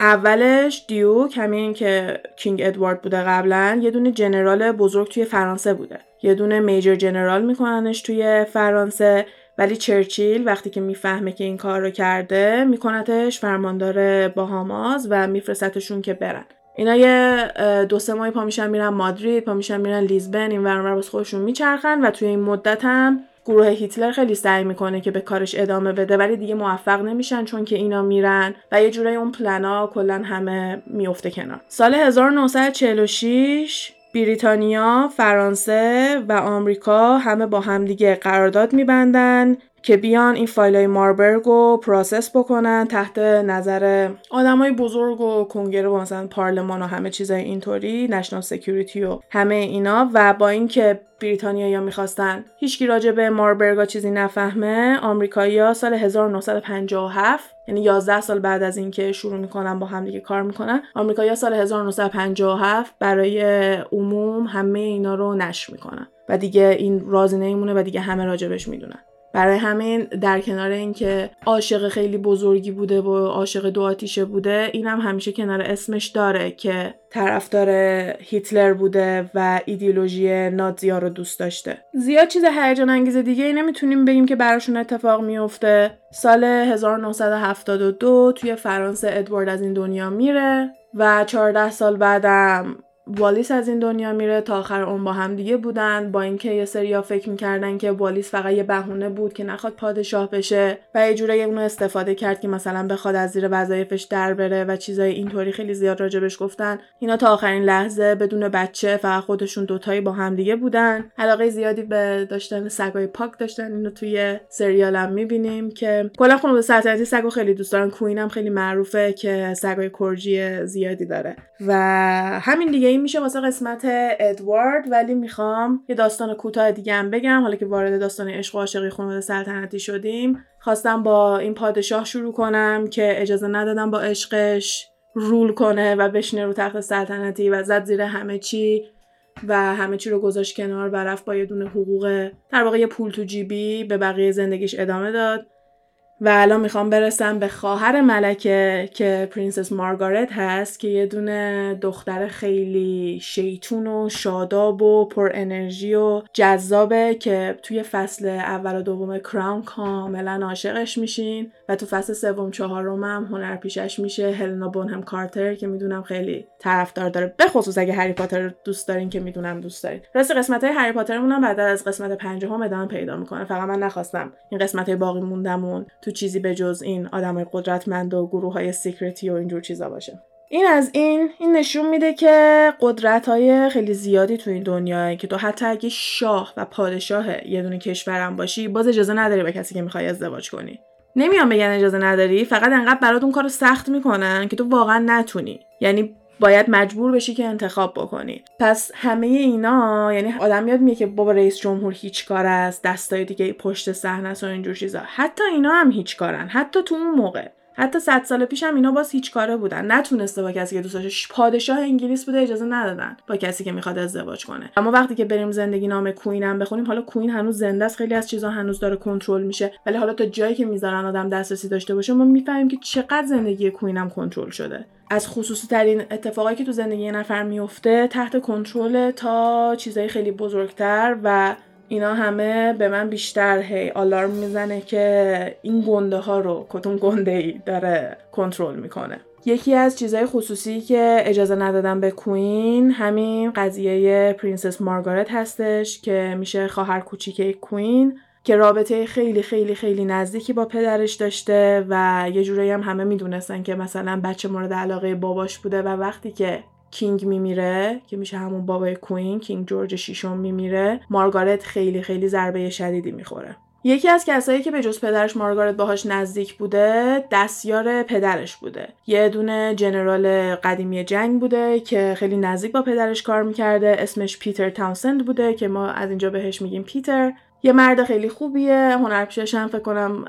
اولش دیوک همین که کینگ ادوارد بوده قبلا یه دونه جنرال بزرگ توی فرانسه بوده. یه دونه میجر جنرال میکننش توی فرانسه ولی چرچیل وقتی که می‌فهمه که این کار رو کرده میکنتش فرماندار باهاماز و میفرستتشون که برن. اینا یه دو سه ماهی پا میشن میرن مادرید پا میشن میرن لیزبن این ور اون ور باز خودشون میچرخن و توی این مدت هم گروه هیتلر خیلی سعی می‌کنه که به کارش ادامه بده ولی دیگه موفق نمیشن چون که اینا میرن و یه جورایی اون پلنا کلا همه میفته کنار. سال 1946 بریتانیا، فرانسه و آمریکا همه با همدیگه قرارداد میبندن که بیان این فایل های ماربرگ رو process بکنن تحت نظر آدمای بزرگ و کنگره و مثلا پارلمان و همه چیزای اینطوری national security و همه اینا. و با اینکه بریتانیایی‌ا می‌خواستن هیچکی راجع به ماربرگا چیزی نفهمه آمریکایی‌ها سال 1957 یعنی 11 سال بعد از اینکه شروع می‌کنن با هم دیگه کار می‌کنن آمریکایی‌ها سال 1957 برای عموم همه اینا رو نشر می‌کنن. و دیگه این رازی نمیمونه و دیگه همه راجبش می‌دونن. برای همین در کنار اینکه عاشق خیلی بزرگی بوده و عاشق دو آتیشه بوده اینم هم همیشه کنار اسمش داره که طرفدار هیتلر بوده و ایدئولوژی نازیا رو دوست داشته. زیاد چیز هیجان انگیز دیگه ای نمی‌تونیم بگیم که براشون اتفاق میفته. سال 1972 توی فرانسه ادوارد از این دنیا میره و 14 سال بعدم والیس از این دنیا میره تا آخر اون با هم دیگه بودن با اینکه یه سریا فکر می‌کردن که والیس فقط یه بهونه بود که نخواد پادشاه بشه و یه جوری اونو استفاده کرد که مثلا بخواد از زیر وظایفش در بره و چیزای اینطوری خیلی زیاد راجبش گفتن. اینا تا آخرین لحظه بدون بچه فقط خودشون دوتایی با هم دیگه بودن. علاقه زیادی به داشتن سگای پاک داشتن اینو توی سریالم می‌بینیم که کلا خانواده سلطنتی سگو خیلی دوست دارن. کوین خیلی معروفه که سگای کرجی زیادی داره. و همین دیگه این میشه واسه قسمت ادوارد ولی می‌خوام یه داستان کوتاه دیگه هم بگم. حالا که وارد داستان عشق و عاشقی خانواده سلطنتی شدیم خواستم با این پادشاه شروع کنم که اجازه ندادن با عشقش rule کنه و بشینه رو تخت سلطنتی و زد زیر همه چی و همه چی رو گذاشت کنار و رفت با یه دونه حقوق در واقع یه پول تو جیبی به بقیه زندگیش ادامه داد. و الان می‌خوام برسم به خواهر ملکه که princess مارگارت هست که یه دونه دختر خیلی شیطون و شاداب و پر انرژی و جذابه که توی فصل اول و دوم کراون کاملا عاشقش میشین و تو فصل سوم چهارم هم هنر پیشش میشه. هلنا بونهم کارتر که می‌دونم خیلی طرفدار داره. به خصوص اگه هری پاتر دوست دارین که می‌دونم دوست دارین. راست قسمت های هری پاترمون هم بعد از قسمت پنجم ادامه پیدا می‌کنه. فقط من نخواستم این قسمت های باقی موندمون تو چیزی به جز این آدم قدرتمند و گروه های secret ی و اینجور چیزا باشه. این از این این نشون میده که قدرت های خیلی زیادی تو این دنیاه که تو حتی اگه شاه و پادشاه یه دونه کشورم باشی باز اجازه نداری با کسی که می‌خوای ازدواج کنی. نمیان بگن اجازه نداری فقط انقدر برات اون کارو سخت می‌کنن که تو واقعا نتونی. یعنی باید مجبور بشی که انتخاب بکنی. پس همه اینا یعنی آدم یاد میگه که بابا رئیس جمهور هیچ کار است دستای دیگه پشت صحنه و اینجور چیزا. حتی اینا هم هیچ کارن حتی تو اون موقع. حتی صد سال پیش هم اینا باز هیچ کاره بودن. نتونسته با کسی که دوست پادشاه انگلیس بوده اجازه ندادن با کسی که می‌خواد ازدواج کنه. اما وقتی که بریم زندگی نام کوین هم بخونیم حالا کوین هنوز زنده است خیلی از چیزها هنوز داره کنترل میشه. ولی حالا تا جایی که می‌ذارن آدم دسترسی داشته باشه ما می‌فهمیم که چقدر زندگی کوین هم کنترل شده. از خصوصی ترین اتفاقایی که تو زندگی نفر میفته تحت کنترل تا چیزای خیلی بزرگتر و اینا همه به من بیشتر هی آلارم می‌زنه که این گنده ها رو کتون گنده ای داره کنترل می‌کنه. یکی از چیزهای خصوصی که اجازه ندادن به Queen همین قضیه پرنسس مارگارت هستش که میشه خواهر کوچیک Queen که رابطه خیلی خیلی خیلی نزدیکی با پدرش داشته و یه جورایی هم همه می‌دونستن که مثلا بچه مورد علاقه باباش بوده و وقتی که کینگ میمیره که میشه همون بابای کوین کینگ جورج شیشم میمیره. مارگارت خیلی خیلی ضربه شدیدی می‌خوره. یکی از کسایی که به جز پدرش مارگارت باهاش نزدیک بوده دستیار پدرش بوده. یه دونه جنرال قدیمی جنگ بوده که خیلی نزدیک با پدرش کار می‌کرده. اسمش پیتر تاونسند بوده که ما از اینجا بهش میگیم پیتر. یه مرد خیلی خوبیه. هنرپیشش هم فکر کنم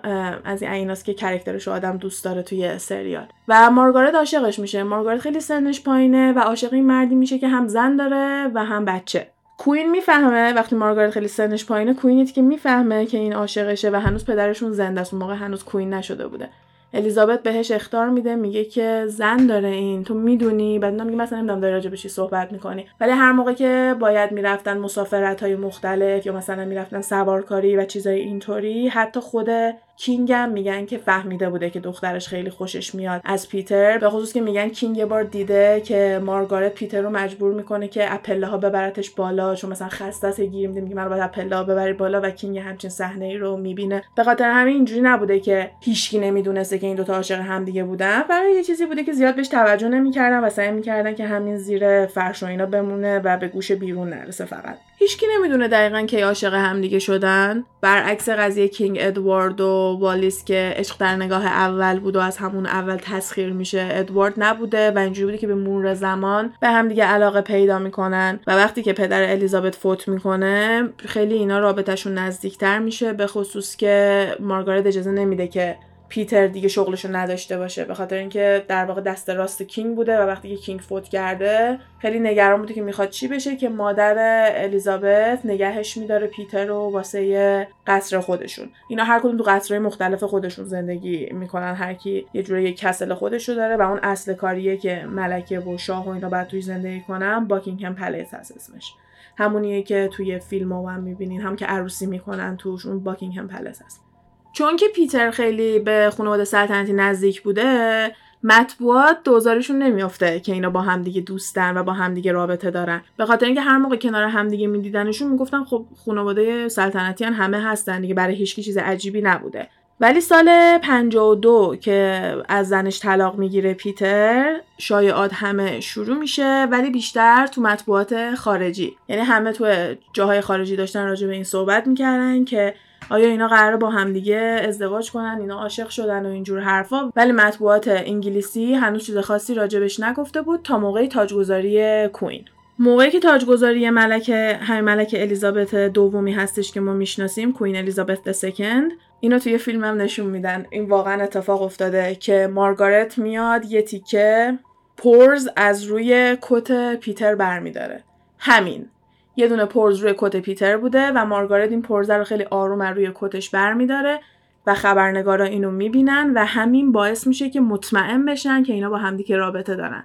از این عیناست که کرکترش آدم دوست داره توی سریال. و مارگارت عاشقش میشه. مارگارت خیلی سنش پایینه و عاشق این مردی میشه که هم زن داره و هم بچه. Queen می‌فهمه وقتی مارگارت خیلی سنش پایینه Queen ه که می‌فهمه که این عاشقشه و هنوز پدرشون زنده است. اون موقع هنوز Queen نشده بوده. الیزابت بهش اخطار میده میگه که زن داره این تو می‌دونی؟ بعد میگه مثلا نمی‌دونم داری راجع چی صحبت می‌کنی. ولی هر موقع که باید می‌رفتن مسافرت های مختلف یا مثلا می‌رفتن سوارکاری و چیزای اینطوری حتی خود King هم میگن که فهمیده بوده که دخترش خیلی خوشش میاد از پیتر به خصوص که میگن King یه بار دیده که مارگارت پیتر رو مجبور می‌کنه که از پله ها ببرتش بالا چون مثلا خسته است گیر میده میگه من باید از پله ها ببری بالا و King همچین صحنه ای رو می‌بینه. به خاطر همین اینجوری نبوده که هیچکی نمی‌دونسته که این دوتا عاشق همدیگه بودن. برای یه چیزی بوده که زیاد بهش توجه نمی‌کردن و سعی می‌کردن که همین زیر فرش و اینا بمونه و به گوش بیرون نرسه فقط. هیچکی نمی‌دونه دقیقا کی عاشق همدیگه شدن. برعکس قضیه کینگ ادوارد و والیس که عشق در نگاه اول بود و از همون اول تسخیر میشه ادوارد نبوده و اینجوری بوده که به مرور زمان به همدیگه علاقه پیدا می‌کنن. و وقتی که پدر الیزابت فوت می‌کنه خیلی اینا رابطهشون نزدیکتر میشه به خصوص که مارگارت اجازه نمیده که پیتر دیگه شغلشو نداشته باشه به خاطر اینکه در واقع دست راست کینگ بوده و وقتی که کینگ فوت کرده خیلی نگران بوده که می‌خواد چی بشه که مادر الیزابت نگهش میداره پیتر رو واسه قصر خودشون. اینا هر کدوم تو قصرهای مختلف خودشون زندگی می‌کنن هر کی یه جوری کسل خودشو داره و اون اصل کاریه که ملکه و شاه و اینا بعد توی زندگی کنن باکینگهم پلیس هست اسمش. همونیه که توی فیلم هم می‌بینین هم که عروسی می‌کنن توش اون باکینگهم پلس هست. چون که پیتر خیلی به خانواده سلطنتی نزدیک بوده مطبوعات دوزارشون نمیافته که اینا با همدیگه دوستن و با همدیگه رابطه دارن. به خاطر اینکه هر موقع کنار همدیگه میدیدنشون می‌گفتن خب خانواده سلطنتی همه هستن دیگه برای هیچکی چیز عجیبی نبوده. ولی سال 52 که از زنش طلاق می‌گیره پیتر شایعات همه شروع میشه ولی بیشتر تو مطبوعات خارجی. یعنی همه تو جاهای خارجی داشتن راجع به این صحبت می‌کردن که آیا اینا قراره با همدیگه ازدواج کنن؟ اینا عاشق شدن و اینجور حرفا. ولی مطبوعات انگلیسی هنوز چیز خاصی راجبش نگفته بود تا موقع تاجگذاری کوین موقعی که تاجگذاری ملکه همین ملکه الیزابت دومی هستش که ما می‌شناسیم کوین الیزابت سکند اینو توی فیلم هم نشون میدن. این واقعا اتفاق افتاده که مارگارت میاد یه تیکه پرز از روی کت پیتر برمیداره. همین. یه دونه پرز روی کت پیتر بوده و مارگارت این پرزه رو خیلی آروم از روی کتش برمیداره و خبرنگارا اینو می‌بینن و همین باعث میشه که مطمئن بشن که اینا با همدیگه رابطه دارن.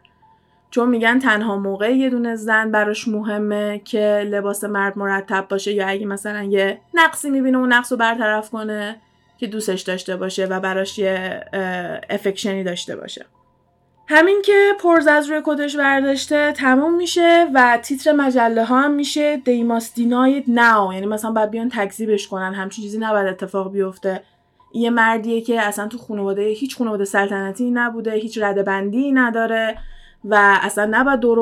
چون میگن تنها موقع یه دونه زن براش مهمه که لباس مرد مرتب باشه یا اگه مثلا یه نقصی می‌بینه اون نقص رو برطرف کنه که دوستش داشته باشه و براش یه افکشنی داشته باشه. همین که پرز از روی کدش برداشته تموم میشه و تیتر مجله ها هم میشه it now یعنی مثلا باید بیان تکذیبش کنن همچین چیزی نباید اتفاق بیفته. یه مردیه که اصلا تو خانواده هیچ خانواده سلطنتی نبوده هیچ رده بندی نداره و اصلا نباید دور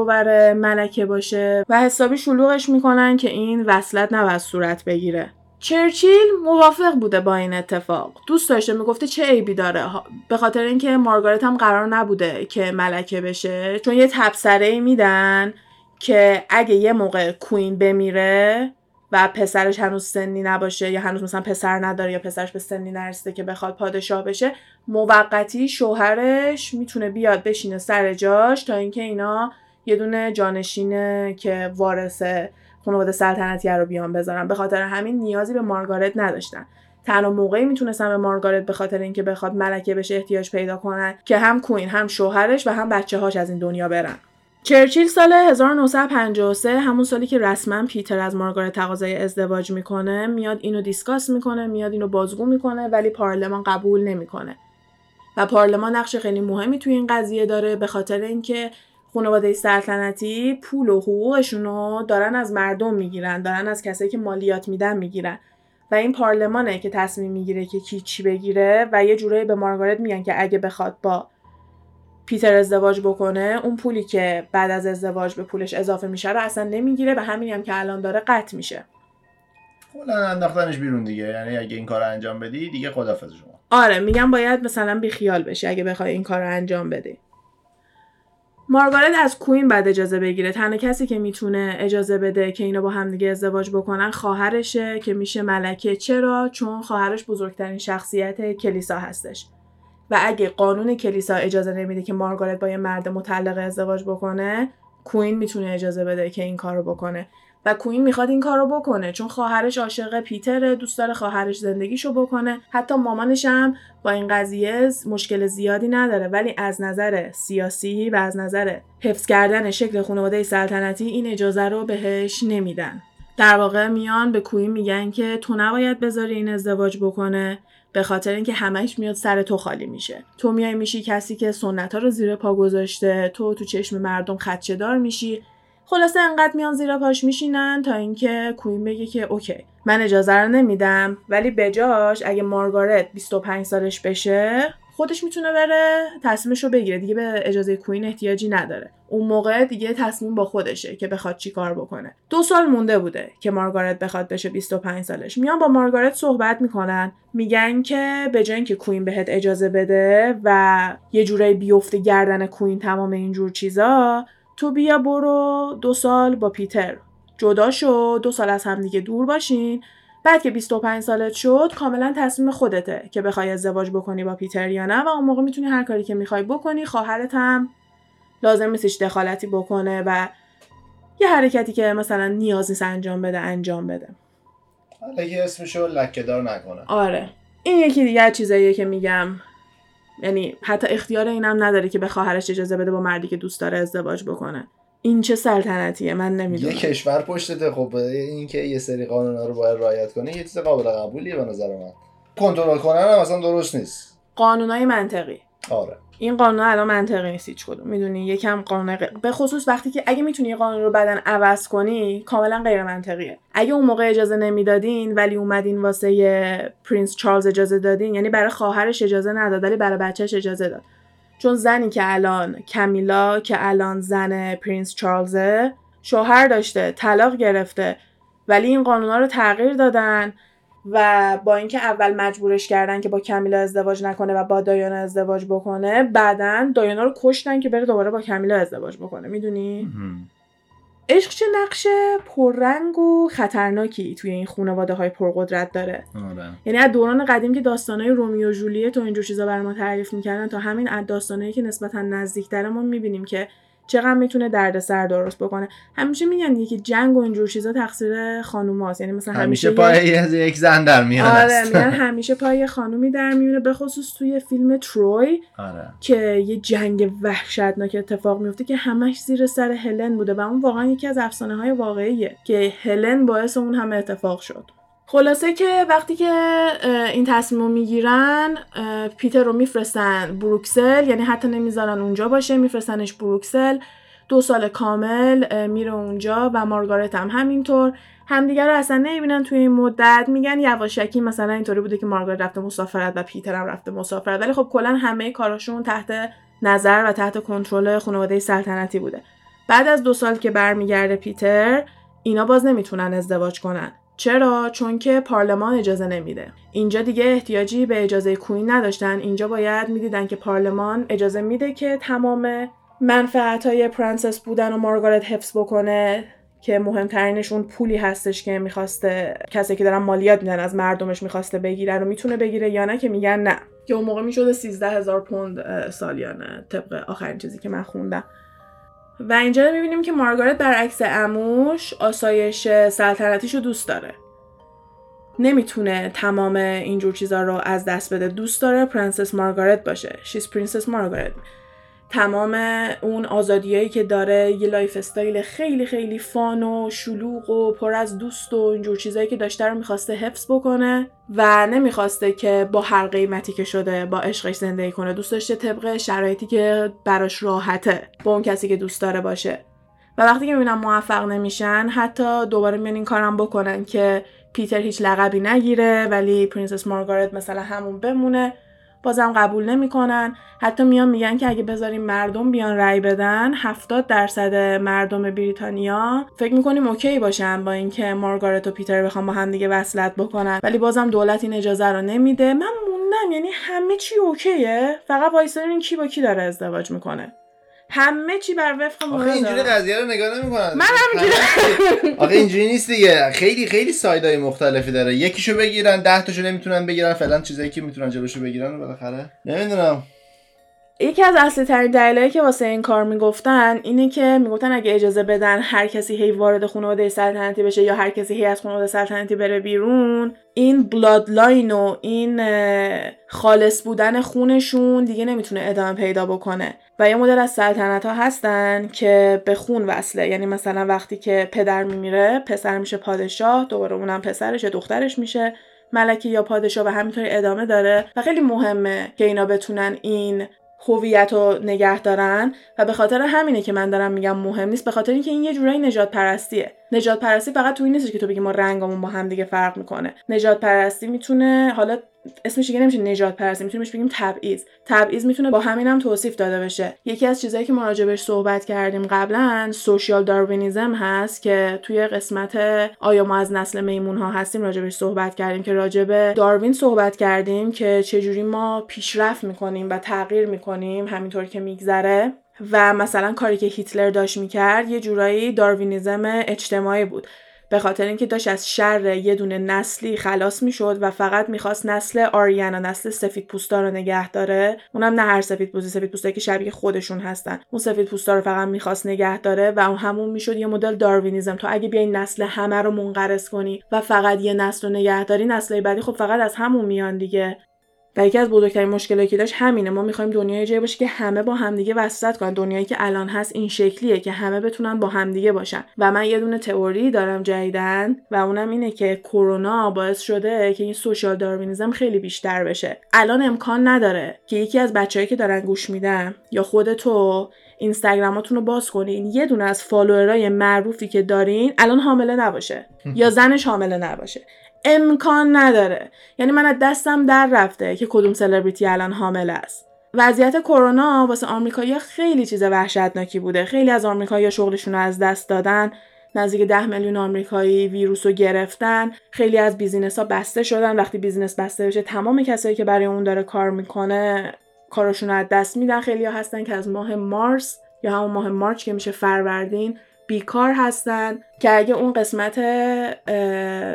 ملکه باشه و حسابی شلوغش می‌کنن که این وصلت نباید صورت بگیره. چرچیل موافق بوده با این اتفاق. دوست داشته می‌گفته چه عیبی داره. به خاطر اینکه مارگارت هم قرار نبوده که ملکه بشه. چون یه تبصره میدن که اگه یه موقع کوین بمیره و پسرش هنوز سنی نباشه یا هنوز مثلا پسر نداره یا پسرش به سنی نرسیده که بخواد پادشاه بشه موقتی شوهرش می‌تونه بیاد بشینه سر جاش تا اینکه اینا یه دونه جانشینه که وارثه خانواده سلطنتی رو بیان بذارن به خاطر همین نیازی به مارگارت نداشتن. تنها موقعی می‌تونستن به مارگارت به خاطر اینکه بخواد ملکه بشه احتیاج پیدا کنن که هم کوین هم شوهرش و هم بچه هاش از این دنیا برن. چرچیل سال 1953 همون سالی که رسما پیتر از مارگارت تقاضای ازدواج می‌کنه میاد اینو دیسکاس می‌کنه میاد اینو بازگو می‌کنه ولی پارلمان قبول نمی‌کنه. و پارلمان نقش خیلی مهمی توی این قضیه داره به خاطر اینکه خانواده سلطنتی پول و حقوقشون رو دارن از مردم می‌گیرن دارن از کسایی که مالیات میدن می‌گیرن. و این پارلمانه که تصمیم می‌گیره که کی چی بگیره و یه جورایی به مارگارت میگن که اگه بخواد با پیتر ازدواج بکنه اون پولی که بعد از ازدواج به پولش اضافه میشه رو اصلا نمی‌گیره و همینی هم که الان داره قطع میشه. کلا انداختنش بیرون دیگه. یعنی اگه این کار انجام بدی دیگه خدافظ شما. آره میگم باید مثلا بیخیال بشی اگه بخوای این کار رو انجام بدی. مارگارت از کوین بعد اجازه بگیره. تنها کسی که می‌تونه اجازه بده که اینا با همدیگه ازدواج بکنن خواهرشه که میشه ملکه. چرا؟ چون خواهرش بزرگترین شخصیت کلیسا هستش. و اگه قانون کلیسا اجازه نمیده که مارگارت با یه مرد مطلقه ازدواج بکنه کوین می‌تونه اجازه بده که این کارو بکنه. و کوین می‌خواد این کارو بکنه چون خواهرش عاشق پیتره دوست داره خواهرش زندگیشو بکنه. حتی مامانش هم با این قضیه مشکل زیادی نداره. ولی از نظر سیاسی و از نظر حفظ کردن شکل خانواده سلطنتی این اجازه رو بهش نمیدن. در واقع میان به کوین میگن که تو نباید بذاری این ازدواج بکنه به خاطر اینکه همش میاد سر تو خالی میشه. تو میای میشی کسی که سنت ها رو زیر پا گذاشته تو تو چشم مردم خدشه دار میشی. خلاصه انقدر میان زیر پاش میشینن تا اینکه کوین بگه که اوکی من اجازه رو نمیدم. ولی بجاش اگه مارگارت 25 سالش بشه خودش می‌تونه بره تصمیمش رو بگیره. دیگه به اجازه کوین احتیاجی نداره. اون موقع دیگه تصمیم با خودشه که بخواد چی کار بکنه. دو سال مونده بوده که مارگارت بخواد بشه 25 سالش. میان با مارگارت صحبت می‌کنن. میگن که به جای اینکه کوین بهت اجازه بده و یه جورایی بیفته گردن کوین تمام اینجور چیزا تو بیا برو دو سال با پیتر. جدا شو دو سال از همدیگه دور باشین. بعد که 25 سالت شد کاملا تصمیم خودته که بخوای ازدواج بکنی با پیتر یا نه و اون موقع می‌تونی هر کاری که می‌خوای بکنی خواهرت هم لازم نیستش دخالتی بکنه و یه حرکتی که مثلا نیاز نیست انجام بده انجام بده. حالا اسمشو لکهدار نکنه. آره. این یکی دیگه چیزاییه که میگم. یعنی حتی اختیار اینم نداره که به خواهرش اجازه بده با مردی که دوست داره ازدواج بکنه. این چه سلطنتیه؟ من نمی‌دونم. یه کشور پشتته خب این که یه سری قانونا رو باید رعایت کنه یه چیز قابل قبولیه به نظر من. کنترل کنن هم اصلا درست نیست. قانونای منطقی. آره. این قانون الان منطقی نیست هیچ کدوم. می‌دونی؟ یکم قانون به خصوص وقتی که اگه می‌تونی قانون رو بدن عوض کنی کاملا غیر منطقیه. اگه اون موقع اجازه نمی‌دادین ولی اومدین واسه پرینس چارلز اجازه دادین یعنی برای خواهرش اجازه نداد ولی برای بچهش اجازه داد. چون زنی که الان کمیلا که الان زن پرینس چارلزه شوهر داشته طلاق گرفته ولی این قانونا رو تغییر دادن. و با اینکه اول مجبورش کردن که با کمیلا ازدواج نکنه و با دایانا ازدواج بکنه بعدا دایانا رو کشتن که بره دوباره با کمیلا ازدواج بکنه. می‌دونی؟ عشق چه نقش پررنگ و خطرناکی توی این خانواده های پرقدرت داره. آره. یعنی از دوران قدیم که داستانهای رومیو و جولیت و اینجور چیزا بر ما تعریف می‌کردن تا همین از داستانهایی که نسبتا نزدیکتره ما می‌بینیم که چقدر می‌تونه دردسر درست بکنه. همیشه میگن که جنگ و اینجور چیزا تقصیر خانوماست یعنی مثلا همیشه, همیشه پای یک زن در میاد آره میگن همیشه پای خانومی در میونه به خصوص توی فیلم تروی آره. که یه جنگ وحشتناک اتفاق میفته که همش زیر سر هلن بوده و اون واقعا یکی از افسانه های واقعیه که هلن باعث اون همه اتفاق شد. خلاصه که وقتی که این تصمیم رو می‌گیرن پیتر رو میفرستن بروکسل یعنی حتی نمی‌ذارن اونجا باشه میفرستنش بروکسل. دو سال کامل میره اونجا و مارگارت هم همینطور. همدیگر رو اصلا نمی‌بینن توی این مدت. میگن یواشکی مثلا اینطوری بوده که مارگارت رفته مسافرت و پیتر هم رفته مسافرت. ولی خب کلا همه کاراشون تحت نظر و تحت کنترل خانواده سلطنتی بوده. بعد از دو سال که برمیگرده پیتر اینا باز نمی‌تونن ازدواج کنن. چرا؟ چون که پارلمان اجازه نمیده. اینجا دیگه احتیاجی به اجازه کوین نداشتن. اینجا باید می‌دیدن که پارلمان اجازه میده که تمام منفعت های پرنسس بودن و مارگارت حفظ بکنه که مهمترینشون پولی هستش که می‌خواسته کسی که دارن مالیات میدن از مردمش می‌خواسته بگیره رو می‌تونه بگیره یا نه که میگن نه که اون موقع می‌شده 13 هزار پوند سالیانه طبق آخرین چیزی که من خوندم و اینجا می‌بینیم که مارگارت برعکس عموش آسایش سلطنتیش رو دوست داره. نمی‌تونه تمام اینجور چیزا رو از دست بده. دوست داره پرنسس مارگارت باشه. She's Princess Margaret تمام اون آزادیایی که داره یه lifestyle خیلی خیلی fun و شلوغ و پر از دوست و اینجور چیزایی که داشته رو می‌خواسته حفظ بکنه و نمی‌خواسته که با هر قیمتی که شده با عشقش زندگی کنه. دوست داشته طبق شرایطی که براش راحته با اون کسی که دوست داره باشه. و وقتی که می‌بینم موفق نمیشن حتی دوباره میان این کارم بکنن که پیتر هیچ لقبی نگیره ولی پرنسس مارگارت مثلا همون بمونه. بازم قبول نمی‌کنن. حتی میان میگن که اگه بذاریم مردم بیان رأی بدن 70 درصد مردم بریتانیا فکر می‌کنیم اوکی باشن با اینکه مارگارت و پیتر بخوام با هم دیگه وصلت بکنن. ولی بازم دولت این اجازه رو نمیده. من موندم یعنی همه چی اوکیه. فقط وایساریم کی با کی داره ازدواج می‌کنه. همه چی بر وفق آخه اینجوری قضیه رو نگاه نمی‌کنن من همینجوری آخه اینجوری نیست دیگه. خیلی خیلی سایدای مختلفی داره. یکیشو بگیرن ده تاشو نمی‌تونن بگیرن فعلا چیزایی که می‌تونن جلوشو بگیرن بالاخره. نمی‌دونم. یکی از اصلی ترین دلایلی که واسه این کار می‌گفتن اینه که می‌گفتن اگه اجازه بدن هر کسی هی وارد خانواده سلطنتی بشه یا هر کسی هی از خانواده سلطنتی بره بیرون این بلاد لاین و این خالص بودن خونشون دیگه نمی‌تونه ادامه پیدا بکنه. و یه مدل از سلطنت ها هستن که به خون وصله. یعنی مثلا وقتی که پدر میمیره پسر میشه پادشاه دوباره اونم پسرش یا دخترش میشه ملکه یا پادشاه و همینطوری ادامه داره. و خیلی مهمه که اینا بتونن این هویت رو نگه دارن و به خاطر همینه که من دارم میگم مهم نیست به خاطر اینکه این یه جورایی نجات پرستیه نجات پرستی فقط تو این نیست که تو بگی ما رنگمون با هم دیگه فرق می‌کنه. نجات پرستی می‌تونه حالا اسمش دیگه نمیشه نجات پرستی می‌تونیم بهش بگیم تبعیض. تبعیض می‌تونه با همین هم توصیف داده بشه. یکی از چیزهایی که ما راجبش صحبت کردیم قبلا سوشیال داروینیزم هست که توی قسمت آیا ما از نسل میمون ها هستیم راجبش صحبت کردیم که راجب داروین صحبت کردیم که چجوری ما پیشرفت می‌کنیم و تغییر می‌کنیم همینطور که میگذره. و مثلا کاری که هیتلر داشت می‌کرد یه جورایی داروینیزم اجتماعی بود. به خاطر اینکه داشت از شر یه دونه نسلی خلاص می‌شد و فقط می‌خواست نسل آریانا نسل سفید پوستا رو نگه داره. اونم نه هر سفید پوستی سفید پوستایی که شبیه خودشون هستن. اون سفید پوستا رو فقط می‌خواست نگه داره و اون همون می‌شد یه مدل داروینیزم. تو اگه بیای نسل همه رو منقرض کنی و فقط یه نسل رو نگه داری نسل بعدی خب فقط از همون میان دیگه. و یکی از بزرگترین مشکلاتی که داشت همینه ما می‌خوایم دنیای جایی باشه که همه با همدیگه وصلت کنن. دنیایی که الان هست این شکلیه که همه بتونن با همدیگه باشن. و من یه دونه تئوری دارم جدیدن و اونم اینه که کرونا باعث شده که این سوشال داروینیزم خیلی بیشتر بشه. الان امکان نداره که یکی از بچههایی که دارن گوش میدن یا خود تو اینستاگراماتون رو باز کنین یه دونه از فالوورای معروفی که دارین الان حامله نباشه [LAUGHS] یا زنش حامله نباشه. امکان نداره. یعنی من از دستم در رفته که کدوم سلبریتی الان حامله است. وضعیت کرونا واسه آمریکایی‌ها خیلی چیز وحشتناکی بوده. خیلی از آمریکایی‌ها شغلشون رو از دست دادن. نزدیک ده میلیون آمریکایی ویروس رو گرفتن. خیلی از business ها بسته شدن. وقتی business بسته بشه تمام کسایی که برای اون داره کار می‌کنه کارشون رو از دست میدن. خیلی ها هستن که از ماه مارس یا همون ماه March که میشه فروردین بیکار هستن که اگه اون قسمت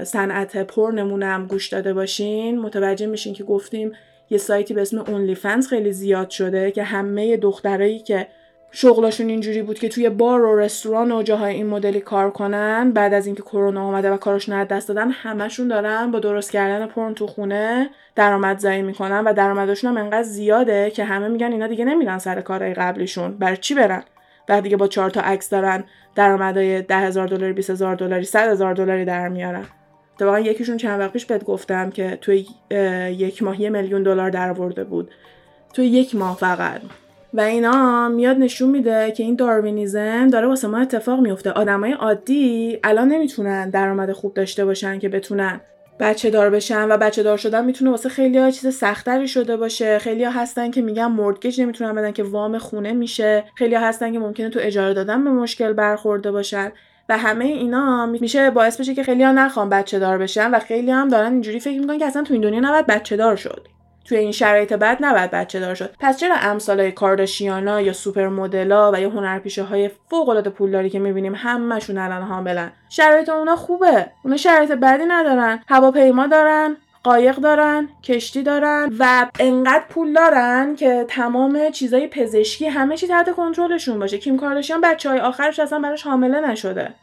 صنعت پر نمونم گوش داده باشین متوجه میشین که گفتیم یه سایتی به اسم اونلی فنز خیلی زیاد شده که همه دخترایی که شغلشون اینجوری بود که توی بار و رستوران و جاهای این مدلی کار کنن بعد از اینکه کرونا اومده و کارشون از دست دادن همشون دارن با درست کردن پرن تو خونه درآمدزایی می‌کنن و درآمدشون هم انقدر زیاده که همه میگن اینا دیگه نمیرن سر کارهای قبلیشون. برای چی برن؟ بعد دیگه با چهار تا عکس دارن درآمدهای ده هزار دلاری 20 هزار دلاری 100 هزار دلاری در میارن. واقعا یکیشون چند وقت پیش بهت گفتم که توی یک ماه یه میلیون دلار درآورده بود. توی یک ماه فقط. و اینا میاد نشون میده که این داروینیزم داره واسه ما اتفاق میفته. آدمای عادی الان نمی‌تونن درآمد خوب داشته باشن که بتونن بچه دار بشن و بچه دار شدن می‌تونه واسه خیلی ها چیز سختری شده باشه. خیلی ها هستن که میگن مورگیج نمی‌تونن بدن که وام خونه میشه. خیلی ها هستن که ممکنه تو اجاره دادن به مشکل برخورده باشن. و همه اینا میشه باعث بشه که خیلی ها نخوان بچه دار بشن و خیلی هم دارن اینجوری فکر می‌کنن که اصلا تو این دنیا نباید بچه دار شد. توی این شرایط بد نباید بچه دار شد. پس چرا امثال کارداشیانا یا سوپر مدلا و یا هنرپیشه های فوق العاده پولداری که می‌بینیم همشون الان حاملن شرایط اونا خوبه. اونا شرایط بدی ندارن. هواپیما دارن قایق دارن کشتی دارن و انقدر پول دارن که تمام چیزای پزشکی همه چی تحت کنترلشون باشه. کیم کارداشیان بچه های آخرش اصلا براش حامله نشده.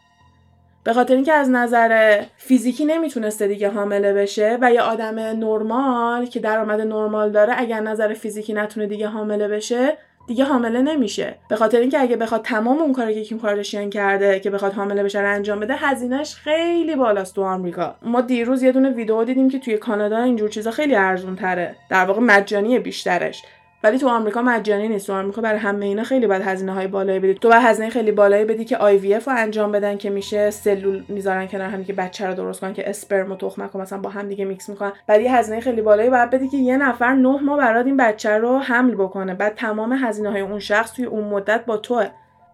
به خاطر اینکه از نظر فیزیکی نمی‌تونسته دیگه حامله بشه و یه آدم نرمال که درآمد نرمال داره اگر نظر فیزیکی نتونه دیگه حامله بشه دیگه حامله نمیشه. به خاطر اینکه اگه بخواد تمام اون کاری که کیم کارداشیان کرده که بخواد حامله بشه رو انجام بده هزینهش خیلی بالاست تو آمریکا. ما دیروز یه دونه ویدیو دیدیم که توی کانادا اینجور چیزا خیلی ارزون تره در واقع مجانی بیشترش. ولی تو آمریکا مجانی نیست. تو آمریکا برای همه اینا خیلی باید هزینه های بالایی بدی. تو باید هزینه خیلی بالایی بدی که IVF رو انجام بدن که میشه سلول می‌ذارن کنار هم که بچه رو درست کنن که اسپرم و تخمک رو مثلا با هم دیگه میکس می‌کنن. بعد یه هزینه خیلی بالایی باید بدی که یه نفر نه ماه برات این بچه رو حمل بکنه. بعد تمام هزینه های اون شخص توی اون مدت با توه.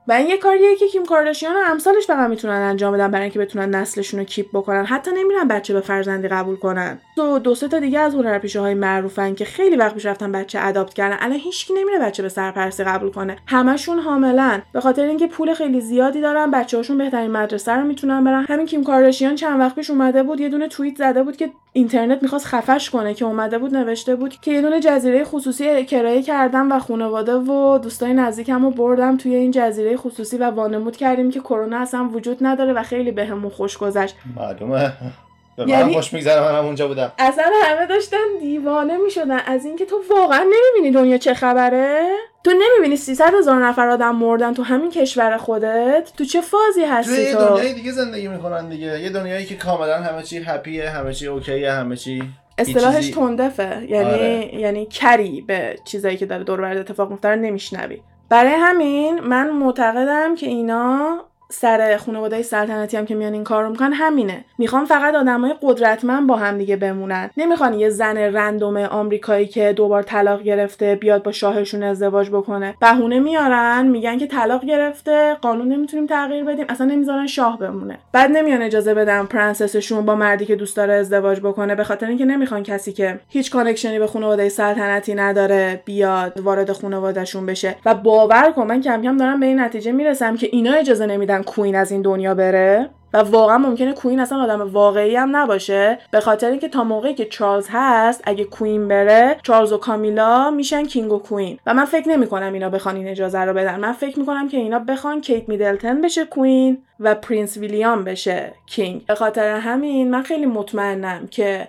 و این یه کاریه که کیم کارداشیان و امثالش فقط می‌تونن انجام بدن برای اینکه بتونن نسلشون رو کیپ بکنن. حتی نمیرن بچه به فرزندی قبول کنن. دو دو سه تا دیگه از هنرپیشه های معروفن که خیلی وقت پیش رفتن بچه اداپت کردن. الان هیچکی نمیره بچه به سرپرستی قبول کنه. همشون حاملن. به خاطر اینکه پول خیلی زیادی دارن بچه‌هاشون بهترین مدرسه رو می‌تونن برن. همین کیم کارداشیان چند وقت پیش اومده بود یه دونه توییت زده بود که اینترنت می‌خواست خفش کنه که اومده بود نوشته بود که یه دونه جزیره خصوصی کرایه کردم و خانواده و دوستای نزدیکمو بردم توی این جزیره خصوصی و وانمود کردیم که کرونا اصلا وجود نداره و خیلی بهمون خوش گذشت. معلومه. به یعنی... خوش میگذره منم اونجا بودم. اصلا همه داشتن دیوانه می‌شدن. از اینکه تو واقعا نمی‌بینی دنیا چه خبره؟ تو نمی‌بینی 300 هزار نفر آدم مردن تو همین کشور خودت؟ تو چه فازی هستی تو دنیای دیگه زندگی می‌کنن دیگه. یه دنیایی که کاملا همه چی هپیه همه چی اوکیه همه چی اصطلاحش چیزی... تندفه. یعنی آره. یعنی کری به چیزایی که داره دور اتفاق میفته نمیشنوی. برای همین من معتقدم که اینا سر خانواده سلطنتی هم که میان این کار رو می‌کنن همینه. می‌خوان فقط آدمای قدرتمند با هم دیگه بمونن. نمی‌خوان یه زن رندوم آمریکایی که دوبار طلاق گرفته بیاد با شاهشون ازدواج بکنه. بهونه میارن میگن که طلاق گرفته قانون نمی‌تونیم تغییر بدیم اصلا نمی‌ذارن شاه بمونه. بعد نمیان اجازه بدن پرنسسشون با مردی که دوست داره ازدواج بکنه به خاطر اینکه نمی‌خوان کسی که هیچ connection ی به خانواده سلطنتی نداره بیاد وارد خانوادهشون بشه. و باور کن من کم کم دارم به این نتیجه می‌رسم که اینا اجازه نمیدن Queen از این دنیا بره؟ و واقعا ممکنه Queen اصلا آدم واقعی هم نباشه؟ به خاطر اینکه تا موقعی که چارلز هست اگه Queen بره چارلز و کامیلا میشن King و Queen. و من فکر نمی کنم اینا بخوان این اجازه رو بدن. من فکر می‌کنم که اینا بخوان کیت میدلتن بشه Queen و Prince William بشه King. به خاطر همین من خیلی مطمئنم که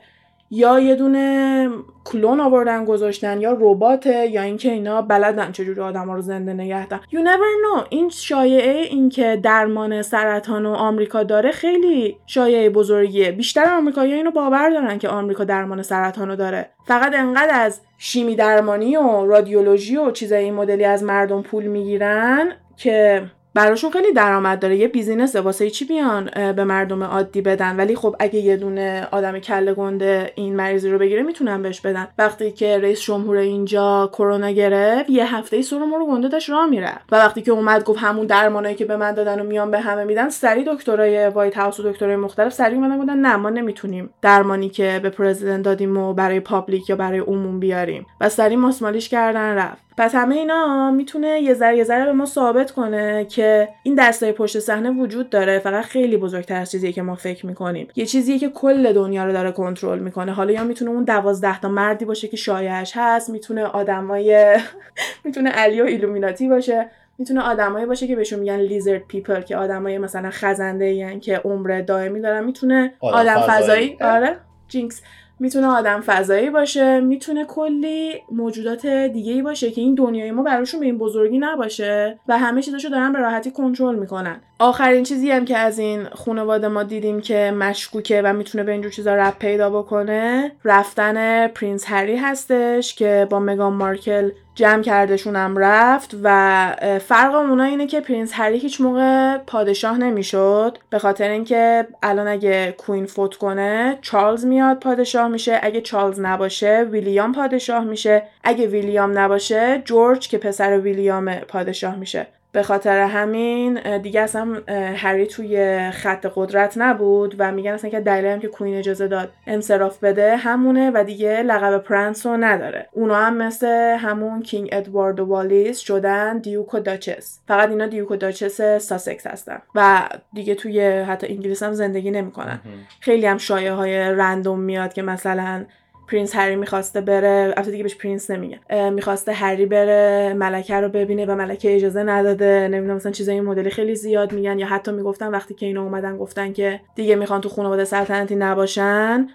یا یه دونه کلون آوردن گذاشتن یا ربات یا اینکه اینا بلدن چجوری آدما رو زنده نگه دارن. You never know. این شایعه اینکه درمان سرطان و آمریکا داره خیلی شایعه بزرگیه. بیشتر آمریکایی‌ها اینو باور دارن که آمریکا درمان سرطان رو داره. فقط انقدر از شیمی درمانی و رادیولوژی و چیزای این مدلی از مردم پول می‌گیرن که براشون خیلی درآمد داره. یه بیزینس واسه چی بیان به مردم عادی بدن؟ ولی خب اگه یه دونه آدم کله گنده این مریضی رو بگیره می‌تونن بهش بدن. وقتی که رئیس جمهور اینجا کرونا گرفت یه هفته سر و مر و گنده داشت راه میره و وقتی که اومد گفت همون درمانایی که به من دادن و میان به همه میدن سریع دکترای White House و دکترای مختلف سریع اومدن گفتن نه ما نمی‌تونیم درمانی که به president دادیم و برای public یا برای عموم بیاریم. و سریع ماسمالیش کردن رفت. پس همه اینا می‌تونه یه ذره یه ذره به ما ثابت کنه که این دستای پشت صحنه وجود داره. فقط خیلی بزرگتر از چیزیه که ما فکر می‌کنیم. یه چیزیه که کل دنیا رو داره کنترل می‌کنه. حالا یا می‌تونه اون دوازده تا مردی باشه که شایعش هست می‌تونه آدمای [LAUGHS] می‌تونه علی و ایلومیناتی باشه می‌تونه آدمایی باشه که بهشون میگن lizard people که آدمای مثلا خزنده یعنی که عمر دائمی دارن. می‌تونه آدم, فضایی. آره. jinx می‌تونه آدم فضایی باشه می‌تونه کلی موجودات دیگه ای باشه که این دنیای ما براشون به این بزرگی نباشه و همه چیزاشو دارن به راحتی کنترل می‌کنن. آخرین چیزی هم که از این خانواده ما دیدیم که مشکوکه و می‌تونه به اینجور چیزا ربط پیدا بکنه رفتن Prince Harry هستش که با مگان مارکل جمع کردشونم رفت و فرق اونا اینه که Prince هری هیچ موقع پادشاه نمی‌شد. به خاطر اینکه الان اگه Queen فوت کنه چارلز میاد پادشاه میشه. اگه چارلز نباشه ویلیام پادشاه میشه. اگه ویلیام نباشه جورج که پسر ویلیام پادشاه میشه. به خاطر همین دیگه اصلا هری توی خط قدرت نبود و میگن اصلا که دلیل هم که Queen اجازه داد انصراف بده همونه و دیگه لقب پرنس رو نداره. اونا هم مثل همون King ادوارد و والیس شدن دیوک و Duchess. فقط اینا دیوک و Duchess ساسکس هستن. و دیگه توی حتی انگلیس هم زندگی نمی‌کنن. خیلی هم شایعه های random میاد که مثلا Prince هری می‌خواسته بره البته دیگه بهش Prince نمیگه می‌خواسته هری بره ملکه رو ببینه و ملکه اجازه نداده. نمی‌دونم مثلا چیزای این مدلی خیلی زیاد میگن یا حتی می‌گفتن وقتی که اینا اومدن گفتن که دیگه می‌خوان تو خانواده سلطنتی نباشن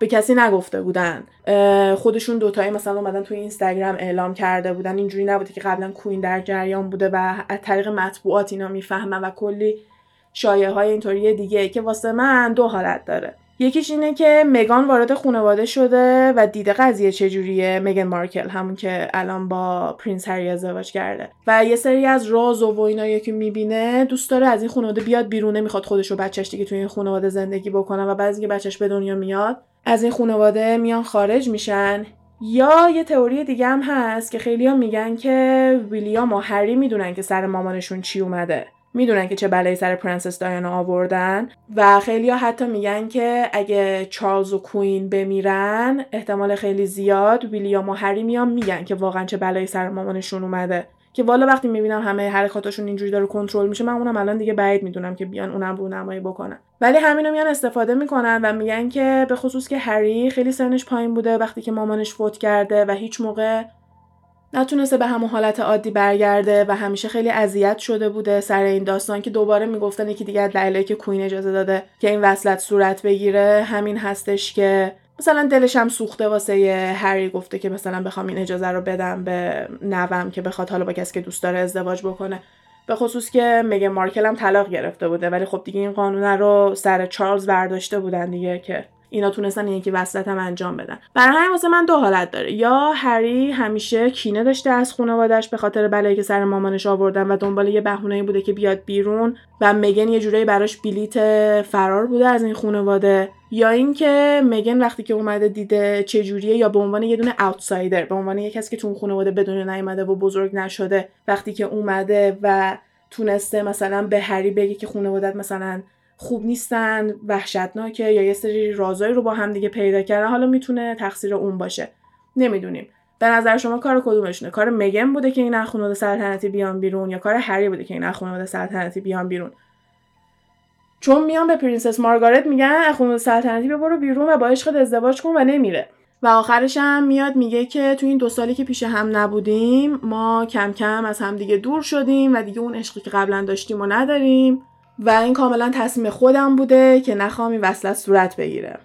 به کسی نگفته بودن. خودشون دوتایی مثلا اومدن توی اینستاگرام اعلام کرده بودن. اینجوری نبوده که قبلا کوین در جریان بوده و از طریق مطبوعات اینا می‌فهمن و کلی شایعه های اینطوری دیگه که واسه من دو حالت داره. یکیش اینه که مگان وارد خانواده شده و دیده قضیه چجوریه؟ مگن مارکل همون که الان با پرینس هری ازدواج کرده. و یه سری از راز و اینایی که می‌بینه دوست داره از این خانواده بیاد بیرونه می‌خواد خودش و بچهش دیگه توی این خانواده زندگی بکنه و بعد اینکه بچهش به دنیا میاد از این خانواده میان خارج میشن. یا یه تئوری دیگه هم هست که خیلی میگن که ویلیام و هری می‌دونن که سر مامانشون چی اومده. می‌دونن که چه بلایی سر پرنسس دایانا آوردن و خیلی ها حتی میگن که اگه چارلز و Queen بمیرن احتمال خیلی زیاد ویلیام و هری میان میگن که واقعا چه بلایی سر مامانشون اومده. که والا وقتی می‌بینم همه حرکاتشون اینجوری داره کنترل میشه من اونم الان دیگه بعید می‌دونم که بیان اونم رونمایی بکنن. ولی همینو میان استفاده می‌کنن و میگن که به خصوص که هری خیلی سنش پایین بوده وقتی که مامانش فوت کرده و هیچ موقع نتونسته به همون حالت عادی برگرده و همیشه خیلی اذیت شده بوده سر این داستان که دوباره می‌گفتن یکی دیگه دلیلی که کوین اجازه داده که این وصلت صورت بگیره همین هستش که مثلا دلش هم سوخته واسه هری گفته که مثلا بخوام این اجازه رو بدم به نوم که بخواد حالا با کسی که دوست داره ازدواج بکنه. به خصوص که میگه مارکل هم طلاق گرفته بوده ولی خب دیگه این قانون رو سر چارلز برداشته بودن دیگه که اینا تونستن یکی وصلت هم انجام بدن. برای همین واسه من دو حالت داره. یا هری همیشه کینه داشته از خانواده‌اش به خاطر بلایی که سر مامانش آوردن و دنبال یه بهونه‌ای بوده که بیاد بیرون و مگن یه جورایی براش بلیت فرار بوده از این خانواده. یا اینکه مگن وقتی که اومده دیده چه جوریه یا به عنوان یه دونه اوتسایدر به عنوان یه کسی که تو خانواده بدون نیومده و بزرگ نشده وقتی که اومده و تونسته مثلا به هری بگه که خانوادت مثلا خوب نیستن وحشتناکه یا یه سری رازایی رو با هم دیگه پیدا کردن حالا می‌تونه تقصیر اون باشه. نمی‌دونیم. به نظر شما کار کدومشونه؟ کار مگن بوده که این خانواده سلطنتی بیان بیرون یا کار هری بوده که این خانواده سلطنتی بیان بیرون؟ چون میان به پرنسس مارگارت میگن خانواده سلطنتی برو بیرون و با عشقت ازدواج کن و نمیره. و آخرش هم میاد میگه که تو این دو سالی که پیش هم نبودیم ما کم کم از هم دیگه دور شدیم و دیگه اون عشقی که قبلا داشتیم و نداریم. و این کاملا تصمیم خودم بوده که نخوام این وصلت صورت بگیره.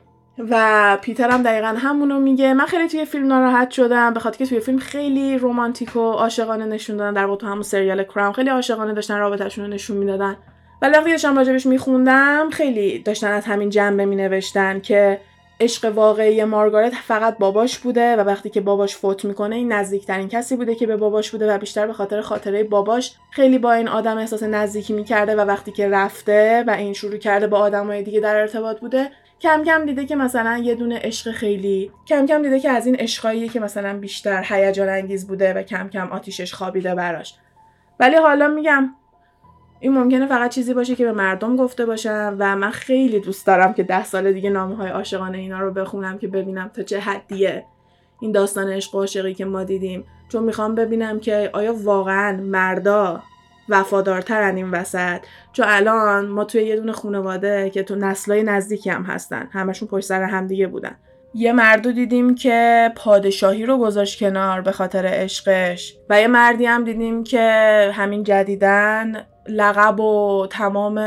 و پیتر هم دقیقا همونو میگه. من خیلی توی فیلم ناراحت شدم به خاطر که توی فیلم خیلی رومانتیک و عاشقانه نشون دادن. در تو همون سریال Crown خیلی عاشقانه داشتن رابطهشون رو نشون می‌دادن. ولی وقتی داشتم راجبش میخوندم خیلی داشتن از همین جنبه مینوشتن که عشق واقعی مارگارت فقط باباش بوده و وقتی که باباش فوت می‌کنه این نزدیکترین کسی بوده که به باباش بوده و بیشتر به خاطر خاطره باباش خیلی با این آدم احساس نزدیکی می‌کرده و وقتی که رفته و این شروع کرده با آدمای دیگه در ارتباط بوده کم کم دیده که مثلا یه دونه عشق خیلی کم کم دیده که از این عشقایی که مثلا بیشتر هیجان انگیز بوده و کم کم آتیشش خوابیده براش. ولی حالا میگم این ممکنه فقط چیزی باشه که به مردم گفته باشم و من خیلی دوست دارم که ده سال دیگه نامه های عاشقانه اینا رو بخونم که ببینم تا چه حدیه این داستان عشق و عاشقی که ما دیدیم. چون می‌خوام ببینم که آیا واقعا مردا وفادارترن این وسط. چون الان ما توی یه دونه خانواده که تو نسلای نزدیکی هم هستن همشون پشت سر همدیگه بودن. یه مردو دیدیم که پادشاهی رو گذاشت کنار به خاطر عشقش و یه مردی هم دیدیم که همین جدیدن لقب و تمام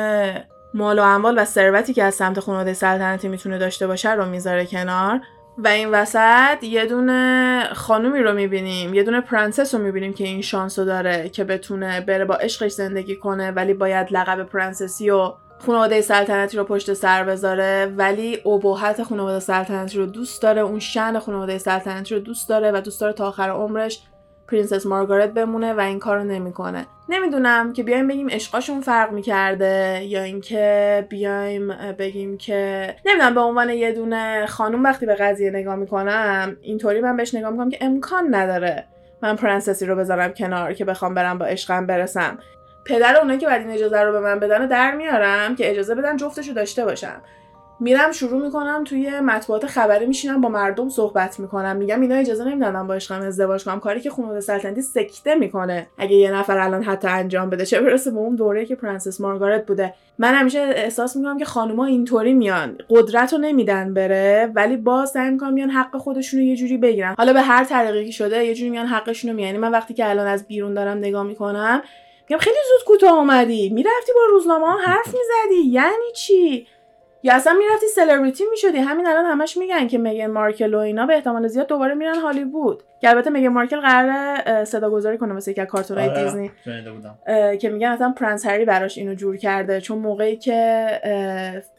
مال و اموال و ثروتی که از سمت خانواده سلطنتی می‌تونه داشته باشه رو می‌ذاره کنار. و این وسط یه دونه خانومی رو می‌بینیم یه دونه پرنسس رو می‌بینیم که این شانس رو داره که بتونه بره با عشقش زندگی کنه ولی باید لقب پرنسسی و خانواده سلطنتی رو پشت سر بذاره. ولی ابهت خانواده سلطنتی رو دوست داره اون شأن خانواده سلطنتی رو دوست داره و دوست داره تا آخر عمرش پرنسس مارگارت بمونه و این کارو نمی‌کنه. نمی‌دونم که بیایم بگیم عشقاشون فرق می‌کرده یا اینکه بیایم بگیم که نمی‌دونم به عنوان یه دونه خانوم وقتی به قضیه نگاه می‌کنم اینطوری من بهش نگاه می‌کنم که امکان نداره من پرنسسی رو بذارم کنار که بخوام برم با عشقم برسم. پدر اونایی که بعد این اجازه رو به من بدن در میارم که اجازه بدن جفتشو داشته باشم. میرم شروع می‌کنم توی مطبوعات خبری میشینم با مردم صحبت می‌کنم. میگم اینا اجازه نمیدن با عشقم ازدواج کنم. کاری که خانواده سلطنتی سکته می‌کنه. اگه یه نفر الان حتی انجام بده چه برسه به اون دوره که پرنسس مارگارت بوده. من همیشه احساس می‌کنم که خانوما اینطوری میان. قدرت رو نمیدن بره ولی باز سعی می‌کنم میان حق خودشون رو یه جوری بگیرن. حالا به هر طریقی شده یه جوری میان حقشون رو یعنی من وقتی که الان از بیرون دارم نگاه می‌کنم میگم خیلی زود کوتاه اومدی. می‌رفتی با روزنامه ها حرف می‌زدی. یعنی چی؟ یا اصلا می‌رفتی سلبریتی می‌شدی؟ همین الان همش میگن که میگن مارکل و اینا به احتمال زیاد دوباره میرن هالیوود. که البته میگن مارکل صدا صداگذاری کنه مثل یک کارتونای آره، دیزنی. که میگن اصلا پرنس هری براش اینو جور کرده. چون موقعی که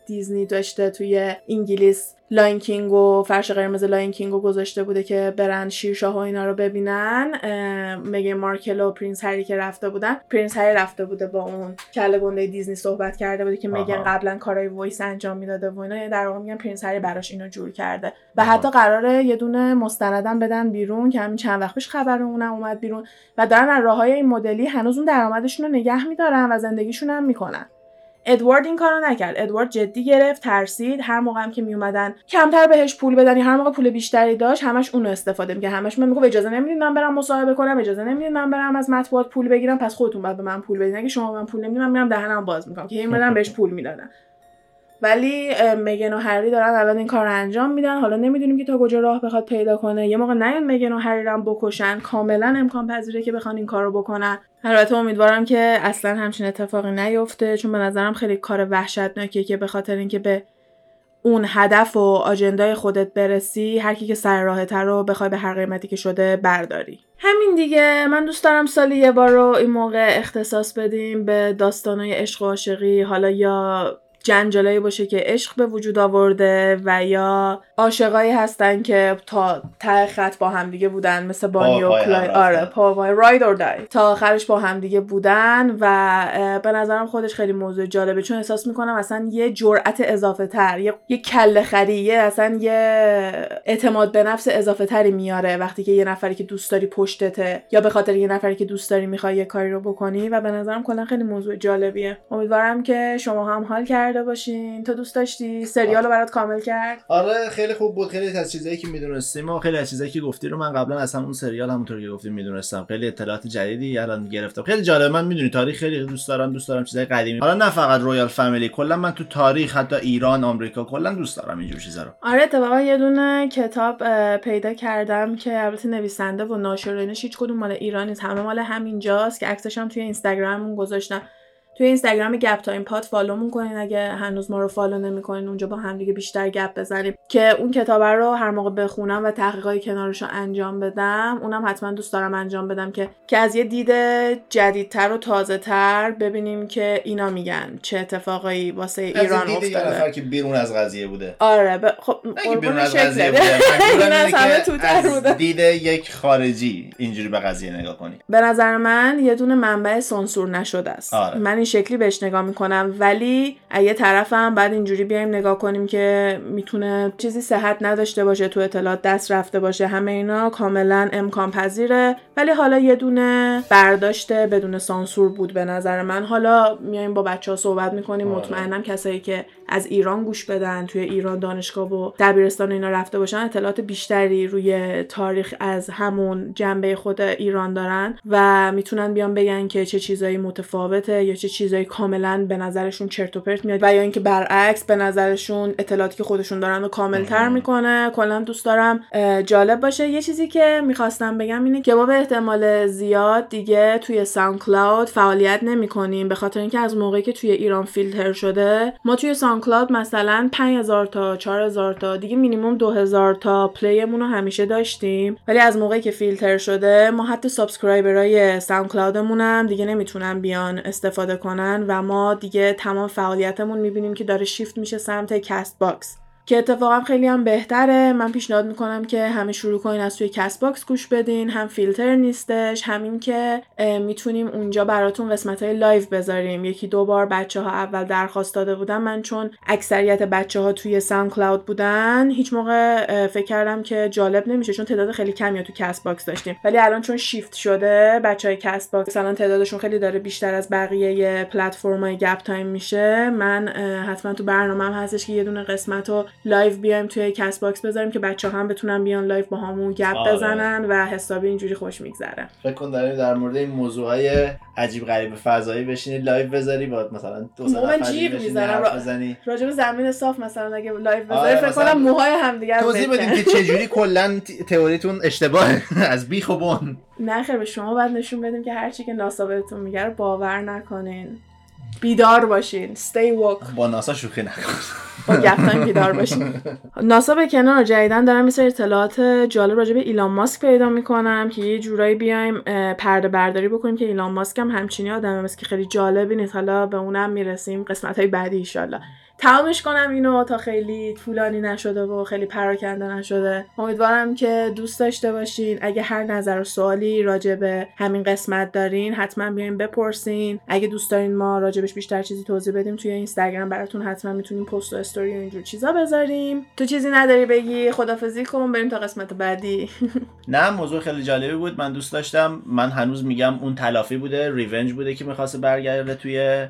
دیزنی داشته توی انگلیس. Lion King و فرش قرمز Lion King رو گذاشته بوده که برن شیرشاه و اینا رو ببینن. مگان مارکل و Prince هری که رفته بودن. Prince هری رفته بوده با اون کله گنده دیزنی صحبت کرده بوده که میگن قبلا کارای voice انجام می‌داده و اینا. یعنی در واقع میگن Prince هری براش اینو جور کرده. و حتی قراره یه دونه مستندم بدن بیرون که همین چند وقت پیش خبر اونم اومد بیرون. و دارن از راههای این مدلی هنوز اون درآمدشون رو نگه میدارن و زندگیشون هم می‌کنن. ادوارد این کارو نکرد. ادوارد جدی گرفت ترسید. هر موقع هم که میومدن کمتر بهش پول بدن هر موقع پول بیشتری داشت همش اونو استفاده می‌کرد. همش من می‌گفت اجازه نمیدین من برم مصاحبه کنم اجازه نمیدین من برم از مطبوعات پول بگیرم. پس خودتون بعد به من پول بدین. اگه شما من پول نمیدین من میرم دهنم باز می‌کنم. که این بهش پول می‌دادن. ولی مگن و هری دارن الان این کار انجام میدن. حالا نمی‌دونیم که تا کجا راه بخواد پیدا کنه. یه موقع نیان مگن و هری رو بکشن. کاملا امکان پذیره که بخوان این کار رو بکنن. البته امیدوارم که اصلا همچین اتفاقی نیفته. چون به نظرم خیلی کار وحشتناکیه که به خاطر اینکه به اون هدف و آجندای خودت برسی هر کی که سر راه تر رو بخوای به هر قیمتی که شده برداری. همین دیگه. من دوست دارم سالی یه بار رو این موقع اختصاص بدیم به داستانای عشق و عاشقی. حالا یا جنجالایی باشه که عشق به وجود آورده و یا عاشقایی هستن که تا ته خط با همدیگه بودن مثل بانی و کلای آره پاوای راید اور دای تا آخرش با همدیگه بودن و به نظرم خودش خیلی موضوع جالبه. چون احساس می‌کنم اصلا یه جرأت اضافه تر یه, یه کله خری اصلا یه اعتماد به نفس اضافه تری میاره وقتی که یه نفری که دوست داری پشتته یا به خاطر یه نفری که دوست داری می‌خوای یه کاری رو بکنی و به نظرم کلا خیلی موضوع جالبیه. امیدوارم که شما هم حال کرده باشین. تو دوست داشتی سریال رو برات کامل کرد؟ آره خیلی خوب بود. خیلی از چیزایی که می‌دونستیم و خیلی از چیزایی که گفتی رو من قبلا از همون سریال همونطور که گفتیم می‌دونستم. خیلی اطلاعات جدیدی الان گرفتم. خیلی جالب من می‌دونی تاریخ خیلی دوست دارم دوست دارم چیزای قدیمی. حالا نه فقط رویال فامیلی کلا من تو تاریخ حتی ایران آمریکا کلا دوست دارم اینجور چیزا رو. آره اتفاقا یه دونه کتاب پیدا کردم که البته نویسنده و ناشر هیچ کدوم مال ایران نیست. همه مال همینجاست که عکسش هم توی اینستاگراممون گذاشتم توی اینستاگرام گپ تایم پاد follow مون کنین. اگه هنوز ما رو follow نمی‌کنین اونجا با همدیگه بیشتر گپ بزنیم. که اون کتاب رو هر موقع بخونم و تحقیقای کنارش رو انجام بدم اونم حتما دوست دارم انجام بدم که که از یه دید جدیدتر و تازه تر ببینیم که اینا میگن. چه اتفاقایی واسه ایران افتاده. که بیرون از قضیه بوده. آره ب... خب بیرون از قضیه بوده. [LAUGHS] از دید یک خارجی اینجوری به قضیه نگاه کنی به نظر من یه دونه منبع سانسور نشده است. آره. من این شکلی بهش نگاه می‌کنم. ولی یه طرفم بعد اینجوری بیایم نگاه کنیم که می‌تونه چیزی صحت نداشته باشه تو اطلاعات دست رفته باشه. همه اینا کاملا امکان پذیره. ولی حالا یه دونه برداشت بدون سانسور بود به نظر من. حالا میایم با بچه ها صحبت می‌کنیم. آره. مطمئنم کسایی که از ایران گوش بدن توی ایران دانشگاه و دبیرستان اینا رفته باشن اطلاعات بیشتری روی تاریخ از همون جنبه خود ایران دارن و می‌تونن بیان بگن که چه چیزایی متفاوته یا چه چیزایی کاملا به نظرشون چرت و پرت میاد و یا اینکه برعکس به نظرشون اطلاعاتی که خودشون دارن رو کاملتر می‌کنه. کلا دوست دارم جالب باشه. یه چیزی که می‌خواستم بگم اینه که ما به احتمال زیاد دیگه توی ساوند کلاود فعالیت نمی‌کنیم به خاطر اینکه از موقعی که توی ایران فیلتر شده ما توی ساوند کلاود مثلا 5000 تا 4000 تا دیگه مینیمم 2000 تا play مون رو همیشه داشتیم. ولی از موقعی که فیلتر شده ما حتی subscriber ای ساوند کلاودمون هم دیگه نمی‌تونن بیان استفاده کنن و ما دیگه تمام فعالیتمون می‌بینیم که داره شیفت میشه سمت کست باکس که اتفاقا خیلی هم بهتره. من پیشنهاد می‌کنم که همه شروع کنین از توی کست باکس گوش بدین. هم فیلتر نیستش همین که می‌تونیم اونجا براتون قسمت های live بذاریم. یکی دو بار بچه ها اول درخواست داده بودن. من چون اکثریت بچه ها توی ساوند کلاود بودن هیچ موقع فکر کردم که جالب نمیشه چون تعداد خیلی کمی تو کست باکس داشتیم. ولی الان چون شیفت شده بچه های کست باکس مثلا تعدادشون خیلی داره بیشتر از بقیه پلتفرم‌های گپ تایم میشه. من حتما تو برنامه هم هستش که یه دونه قسمت رو live بیایم توی کست باکس بذاریم که بچه ها هم بتونن بیان live با همون گپ آره. بزنن و حسابی اینجوری خوش میگذره. فکر کن داریم در مورد این موضوع های عجیب غریب فضایی بشینی live بذاری با مثلا دو سه نفر جیغ می‌زنم راجب زمین صاف مثلا اگه live بذاری آره فکر کنم موهای همدیگه توضیح بدیم که چجوری کلا تئوریتون اشتباهه [LAUGHS] از بیخ و بن. نه خیر به شما بعد نشون بدیم که هر چی که ناسا بهتون میگه باور نکنین. بیدار باشین. Stay woke. با ناسا شوخی نکن. با گفتن بیدار باشین ناسا به کنار جدیدن دارم مثل اطلاعات جالب راجع به ایلان ماسک پیدا می‌کنم که یه جورایی بیایم پرده برداری بکنیم که ایلان ماسک هم همچینی مثل که خیلی جالبی نیست. حالا به اونم می‌رسیم قسمت های بعدی ایشالله تمامش کنم اینو تا خیلی طولانی نشده و خیلی پراکنده نشده. امیدوارم که دوست داشته باشین. اگه هر نظر و سوالی راجع به همین قسمت دارین حتما بیاین بپرسین. اگه دوست دارین ما راجبش بیشتر چیزی توضیح بدیم توی اینستاگرام براتون حتما می‌تونیم پست و استوری و اینجور چیزا بذاریم. تو چیزی نداری بگی خدافظی کن بریم تا قسمت بعدی. [LAUGHS] نه موضوع خیلی جالبی بود. من دوست داشتم. من هنوز میگم اون تلافی بوده ریونج بوده که می‌خواسته برگرده توی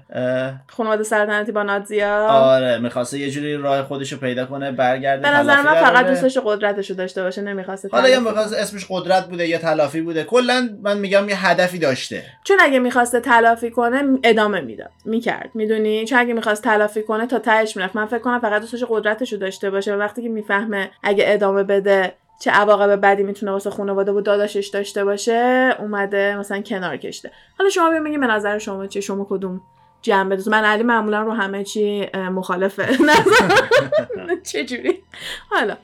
خانواده سلطنتی با نادزیا آره می‌خواسته یه جوری راه خودش رو پیدا کنه برگرده به نظر من فقط دوستش قدرتش رو داشته باشه نمی‌خواسته حالا یا می‌خواسته اسمش قدرت بوده یا تلافی بوده کلا من میگم یه هدفی داشته. چون اگه می‌خواسته تلافی کنه ادامه می‌داد می‌کرد می‌دونی؟ چون اگه می‌خواست تلافی کنه تا تهش می‌رفت. من فکر کنم فقط دوستش قدرتش رو داشته باشه و وقتی که می‌فهمه اگه ادامه بده چه عواقب بدی می‌تونه واسه خانواده و داداشش داشته باشه اومده مثلا کنار کشیده. حالا شما ببینید به نظر شما چیه شما کدوم؟ جنبه من علی معمولا رو همه چی مخالفه [LAUGHS] [LAUGHS] چجوری؟ حالا.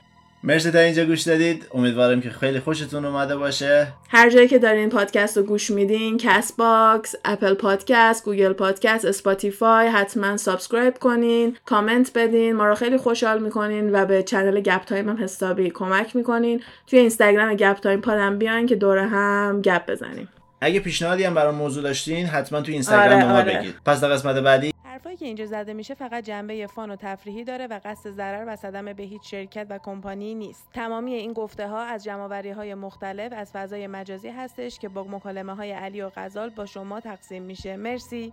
مرسی تا اینجا گوش دادید. امیدوارم که خیلی خوشتون اومده باشه. هر جایی که دارین پادکست رو گوش میدین Castbox Apple Podcast Google Podcast Spotify حتما subscribe کنین کامنت بدین. ما رو خیلی خوشحال می‌کنین و به channel گپ تایم هم حسابی کمک می‌کنین. توی اینستاگرام گپ تایم پادم بیاین که دوره هم گپ بزنیم. اگه پیشنهادی هم برای موضوع داشتین حتما تو اینستاگرام آره، ما آره. بگید. پس تا قسمت بعدی حرفایی که اینجا زده میشه فقط جنبه فان و تفریحی داره و قصد ضرر و صدمه به هیچ شرکت و کمپانی نیست. تمامی این گفته ها از جمعوری های مختلف از فضای مجازی هستش که با مکالمه های علی و غزال با شما تقسیم میشه. مرسی.